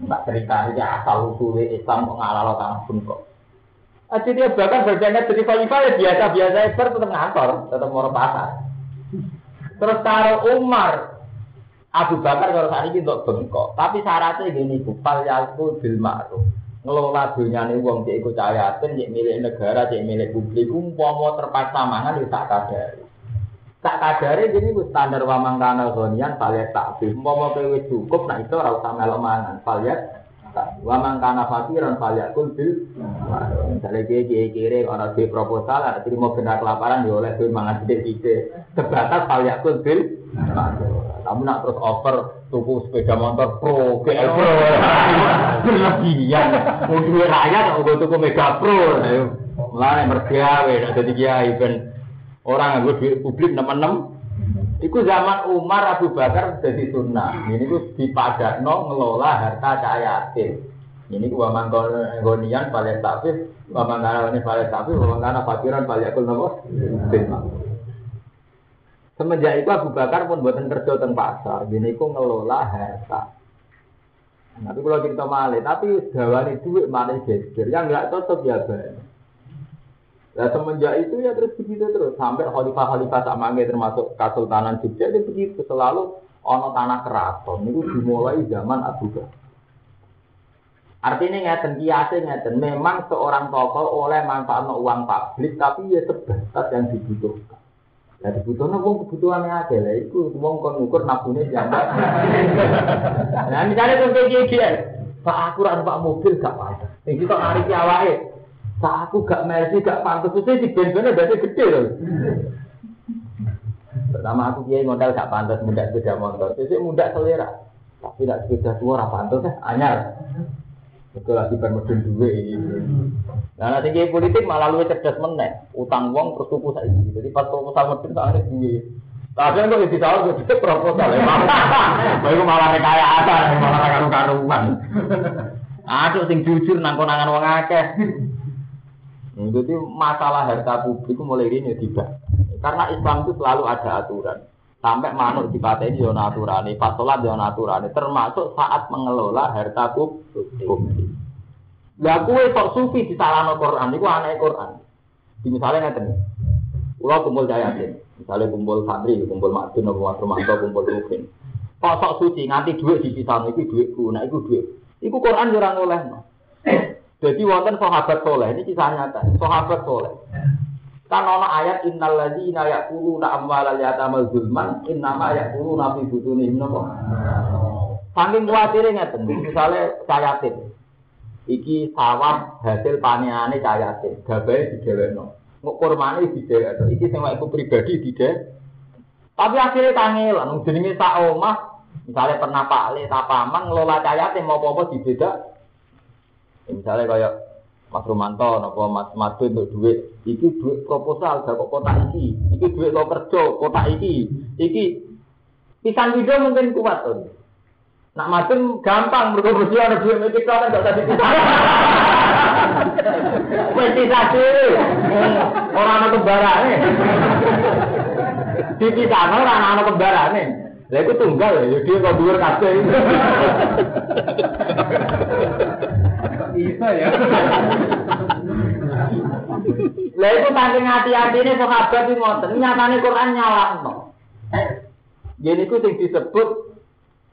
[SPEAKER 1] Mbak cerita ini asal usulnya Islam kok ngalalo kampung kok. Jadi dia bahkan berjanji jadi khalifah ya biasa-biasa tetap ngantor, tetap mau pasar. Terus kalau Umar, Abu Bakar kalau saat ini untuk bengkok, tapi syaratnya gini, kupal yalku bil ma'ruf. Ngelola dunia ini uang cek ikut cahayatin, cek milik negara, cek milik publik, umpama terpaksa mangan itu tak kadari. Tak kadari gini ku standar wamang kana zonian faliat takbih. Umpama kowe cukup, nah itu ora usah melok mangan. Wamang kana fakiran faliat kul bil. Misalnya dia kiai kiri orang di proposal, ada terima benar kelaparan, ya oleh tuh mangan sedikit-sedikit. Sebatas faliat kul bil. Kamu nak terus over tuku sepeda motor pro, GL pro, berlebihan. Mau duit rakyat, mau tuku mega pro. Mulai mergawe, jadi kiai ben Orang yang duit publik enam Iku zaman Umar Abu Bakar jadi sunnah. Ini tuh dipadakno ngelola harta cahayatin. Ini ku waman gonian paling tafis, waman kana ini paling tafis, waman kana fakiran paling akul nopo. Semenjak itu Abu Bakar pun buatan kerja teng pasar. Ini ku ngelola harta. Tapi kalau kita malih, tapi dawani duit malih geger. Yang nggak cocok ya banyak. Nah semenjak itu ya terus begitu terus sampai khalifah-khalifah sama termasuk Kesultanan Jogja itu begitu selalu ono tanah keraton itu dimulai zaman Abu Bakar. Artinya ngeten kiasnya ngeten memang seorang tokoh oleh manfaat uang publik tapi ya sebatas yang dibutuhkan. Ya dibutuhkan uang kebutuhannya aja lah itu uang kon ukur nabune jambak. Nah misalnya contoh kayak Pak aku rasa pak mobil gak apa-apa. Yang kita narik awake Sa aku gak mercy, gak pantas, itu di band-bandnya gede loh. Pertama aku kiai modal gak pantas muda sepeda motor, jadi muda selera. Tapi tidak sepeda tua apa pantas ya, anyar. Itu lagi bermodal dua Nah nanti kiai politik malah lu cerdas meneh, utang uang terus tuku saya. Jadi pas proposal medun tak ada duit. Tapi kok di tahun itu proposal ya. Baru malah kaya apa, malah karu-karuan. Aduh sing jujur nang konangan wong akeh. Jadi masalah harta publik mulai ini tidak. Karena Islam itu selalu ada aturan. Sampai manuk di ini ada aturan, pas sholat ada aturan, termasuk saat mengelola harta publik. Lah kue sok sufi di salah Quran, itu aneh Quran. Misalnya ngerti, pulau kumpul jayatin, misalnya kumpul santri, kumpul makdun, kumpul makrumanto, kumpul rufin. Kok sok suci nganti di pisah, itu duitku, nah itu duit. Itu Quran jarang oleh. Jadi wonten sahabat soleh ini kisah nyata. Sahabat soleh. Kan ono ayat innal ladzina yaquluna amwalal yatama zulman innama yaquluna fi butunihim napa. Saking kuatire ngeten, misale cayatin. Iki sawah hasil paneane cayatin, gabae digewekno. Nguk kurmane didewekno. Iki sing aku pribadi didek. Tapi akhirnya kangelan, jenenge sak omah, misalnya pernah Pak Le tapaman ngelola cayatin mau apa-apa dibeda Misalnya kayak Mas Romanto, nopo Mas Madu untuk duit, iki duit proposal, gak kok kota iki, iki duit lo kerja, kota iki, iki pisang video mungkin kuat tuh. Nak macam gampang, bersih ada duit mikir kau gak tadi kita. Politisasi, orang anak kembaran Dipisah orang anak kembaran nih. Lah itu tunggal ya, dia kok dua kabeh. Bisa ya. Lah itu saking hati-hati ini sahabat itu ngoten, nyatane Quran nyalahno. Jadi itu yang disebut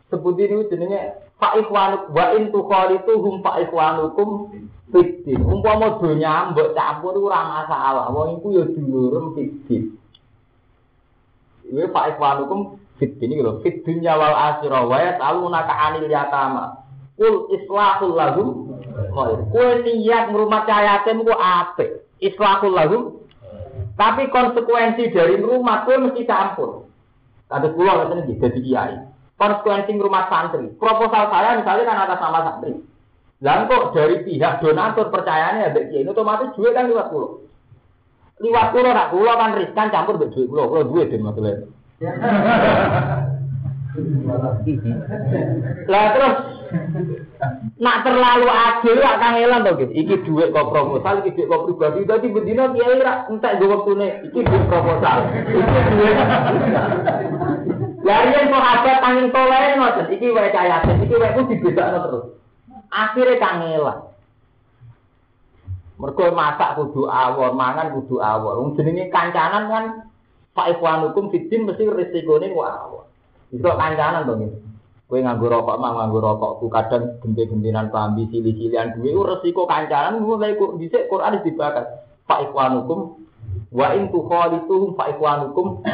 [SPEAKER 1] sebut ini jenenge Pak Ikhwanuk wa in tukhalituhum Pak Ikhwanukum fiddin. Umpama donya mbok campur ora masalah. Wong iku ya dulurem fiddin. Iku Pak Ikhwanukum fiddin iki lho, fid dunya wal akhirah wa yas'alunaka 'anil yatama. Kul islahul lahum khair. Kue niat ngrumat cahayatim ku apik. Islahul lahum. Tapi konsekuensi dari rumah kue mesti campur. Ada pulau katanya gitu, jadi kiai. Konsekuensi rumah santri. Proposal saya misalnya kan atas nama santri. Lalu kok dari pihak donatur percayanya ada kiai, otomatis duit kan lewat pulau. Lewat pulau, nak pulau kan riskan campur duit pulau, pulau duit deh maksudnya. Lah terus nak terlalu adil lah kang elan to gitu. Iki duit kok proposal, iki duit kok pribadi. Dadi bendina kiai ra entek go wektune. Iki duit proposal. Iki duit. Lah yen sahabat tanging toleh ngoten, iki wae cayaten, iki wae ku dibedakno terus. akhirnya kangelan. Mergo masak kudu awor, mangan kudu awor. Wong jenenge kancanan kan Pak Ikhwanukum fitin mesti resikone ku awor. Itu kancanan to ngene. Kowe nganggo rokok mah nganggo rokokku kadang genti-gentinan pambi cili-cilian duwe resiko kancanan mulai kok dhisik Quran dibakar. Pak Ikhwanukum wa in tukhalituhum fa ikhwanukum.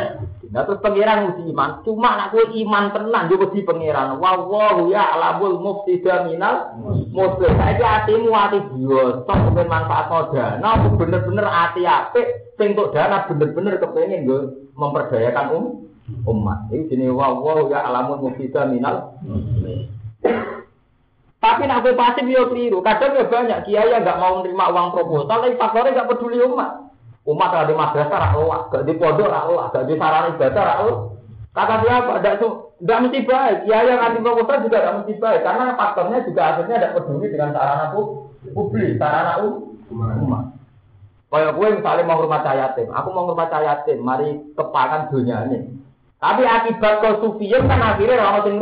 [SPEAKER 1] Nah terus pangeran uji iman, cuma nak kowe iman tenan yo di pangeran. Wallahu ya alamul mufsida minal muslim. Saiki atimu ati biasa kepen manfaat dana, bener-bener ati apik sing dana bener-bener kepengin nggo memperdayakan um umat. Iki jenenge wallahu ya alamul mufsida minal. Tapi nak pasif yo keliru. Kadang ya banyak kiai yang nggak mau menerima uang proposal, tapi faktornya nggak peduli umat. Umat ada di madrasah ra gak di pondok ra gak di sarana ibadah ra Kata siapa? Tidak tidak mesti baik. Ya yang anti proposal juga tidak mesti baik karena faktornya juga akhirnya tidak peduli dengan sarana publik, sarana umat. Kayak gue misalnya mau rumah yatim, aku mau rumah yatim, mari kepakan dunia ini. Tapi akibat kesufian kan akhirnya orang sing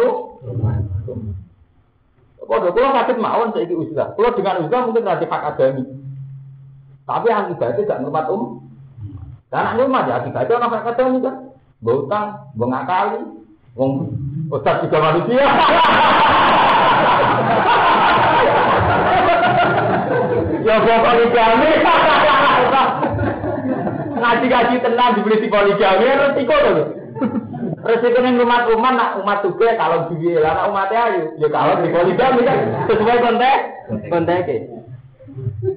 [SPEAKER 1] Kode kalau sakit mawon saya usaha. Kalau dengan usaha mungkin nanti hak adami. Tapi akibatnya gak ngurmat um. Karena ngurmat ya akibatnya orang kata ini kan. Bautang, bengakali, wong ustaz juga manusia. ya bawa poligami. Ngaji-ngaji tenang dibeli di poligami, resiko loh. Resiko yang umat umat nak umat juga kalau duwe lah umatnya ayu ya kalau di poligami kan sesuai kontek kontek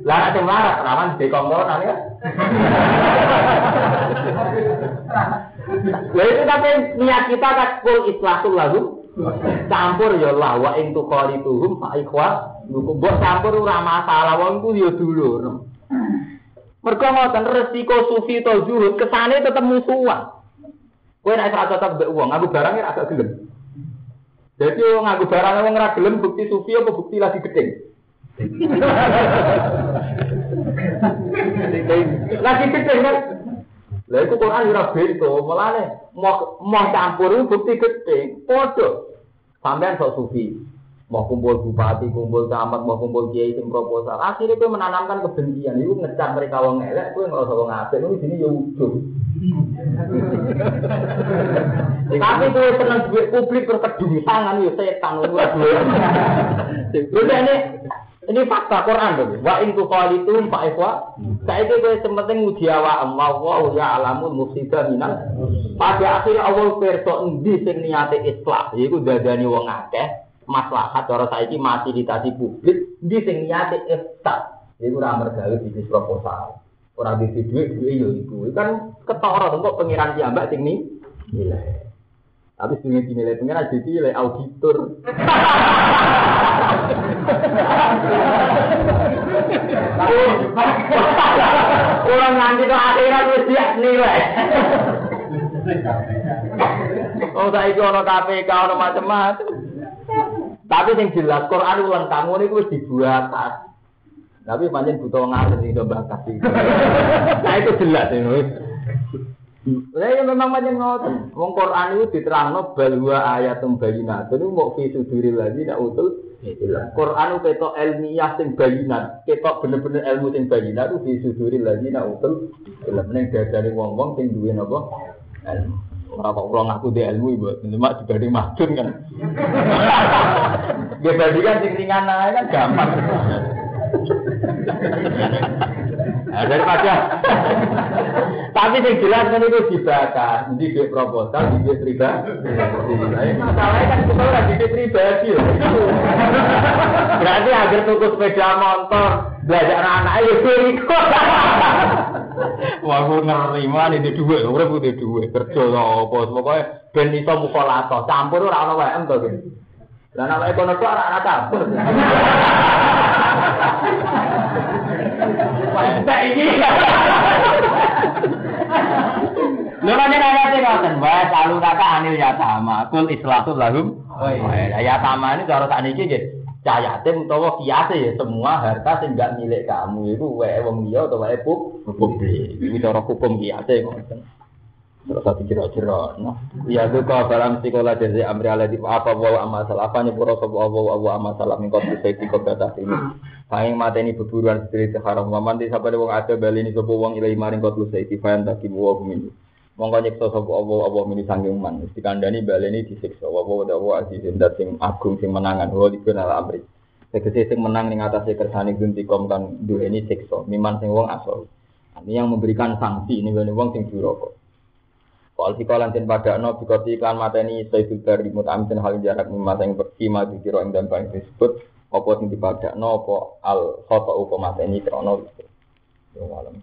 [SPEAKER 1] lah ada marah, rawan di kongkonan ya. Lah itu tapi niat kita kan kul islatul lagu campur ya lah wa ing tuqalituhum fa ikhwa mbok campur ora masalah wong ku ya dulur. Mergo ngoten resiko sufi to zuhud kesane tetep musuhan. Kowe nek ora cocok mbek wong, aku barang agak gelem. Jadi ngaku barang wong ora gelem bukti sufi apa bukti lagi gedeng. Lagi gede kan? Lah itu Quran ora beda, mulane mau campur bukti gede, padha. Sampean sok sufi, mau kumpul bupati, kumpul camat, mau kumpul kiai sing proposal. Akhirnya kowe menanamkan kebencian, itu ngecat mereka wong elek, kowe ngerasa wong apik, ini sini ya ujung. Tapi kowe seneng duit publik berkedung tangan ya setan Lha ini ini fakta Quran dong. Wa in tuqalitum fa ikhwa. Saiki kowe sementing nguji awak Allah wa ya alamul mufsida minal. Pada akhir Allah perso endi sing niate islah, iku dadani wong akeh maslahat cara saiki ditasi publik, endi sing niate islah. Iku ora mergawe bisnis proposal. Ora di duit duit yo iku. Kan ketara kok pengiran piyambak sing nilai. Tapi sing dinilai pengen aja nilai auditor. Orang nanti ke akhirat wis siap nilai. Oh saiki ana KPK ana macam-macam. Tapi yang jelas Quran ulang kamu ini wis dibuat Tapi pancen butuh ngalir sing bakat. Nah itu jelas ini. Lah ya memang macam ngoten. Wong Quran itu diterangno bal huwa ayatum bayinat. Itu mau fi suduril ladzi nak utul. Quran itu ketok ilmiah sing bayinat. Ketok bener-bener ilmu sing bayinat itu fi ladzi nak utul. Ilmu ning dadane wong-wong sing duwe napa? Ilmu. Ora kok kula ngaku di ilmu ibu, cuma dibanding madun kan. Dia bandingkan sing ringan ae kan gampang. Nah, daripada tapi yang jelas kan itu dibakar, di duit proposal, di duit pribadi. Masalahnya kan kita lagi duit pribadi. Berarti agar tuku sepeda motor, belajar anak ya beriku. Wah, aku nerima nih di duit, aku butuh duit, kerja apa, pokoknya ben iso mukolato, campur ora ono WM to gitu. Dan apa ekonomi anak-anak campur. Pak ini. Lho pancen ayate ngoten, wa salu kata anil yatama, kul islatu lahum. Oh iya, ya tama ini cara sakniki nggih cah yatim utawa kiase semua harta sing gak milik kamu itu wae wong liya utawa wae publik. Iki cara hukum kiase ngoten. Terus satu kira-kira, nah, ya itu kau dalam sekolah jadi amri ala di apa bawa amal salah apa nyepuro sobo awo awo amal salah mingkot bisa ikut batas ini. Paling mata ini beburuan sediri haram. Waman di siapa wong ada bali ini sobo wong ilai maring kot lusa iki fayan taki buwa kumini. Mongko nyekso sobo awo awo mini sanggeng man. Mesti kandani bali ini disiksa. Wawo dawo azizin dat sing agung sing menangan. Wawo dikenal amri. Tegese sing menang ning atase kersane guntikom kan duweni siksa. Miman sing wong asal. Ini yang memberikan sanksi ini wong sing duraka. Wal sikolan den padakno bikoti iklan mateni sayyidul bari mutamin hal jarak mimata yang berkima dikira ing dan paling disebut apa sing dipadakno apa al khoto apa mateni krono. Yo alam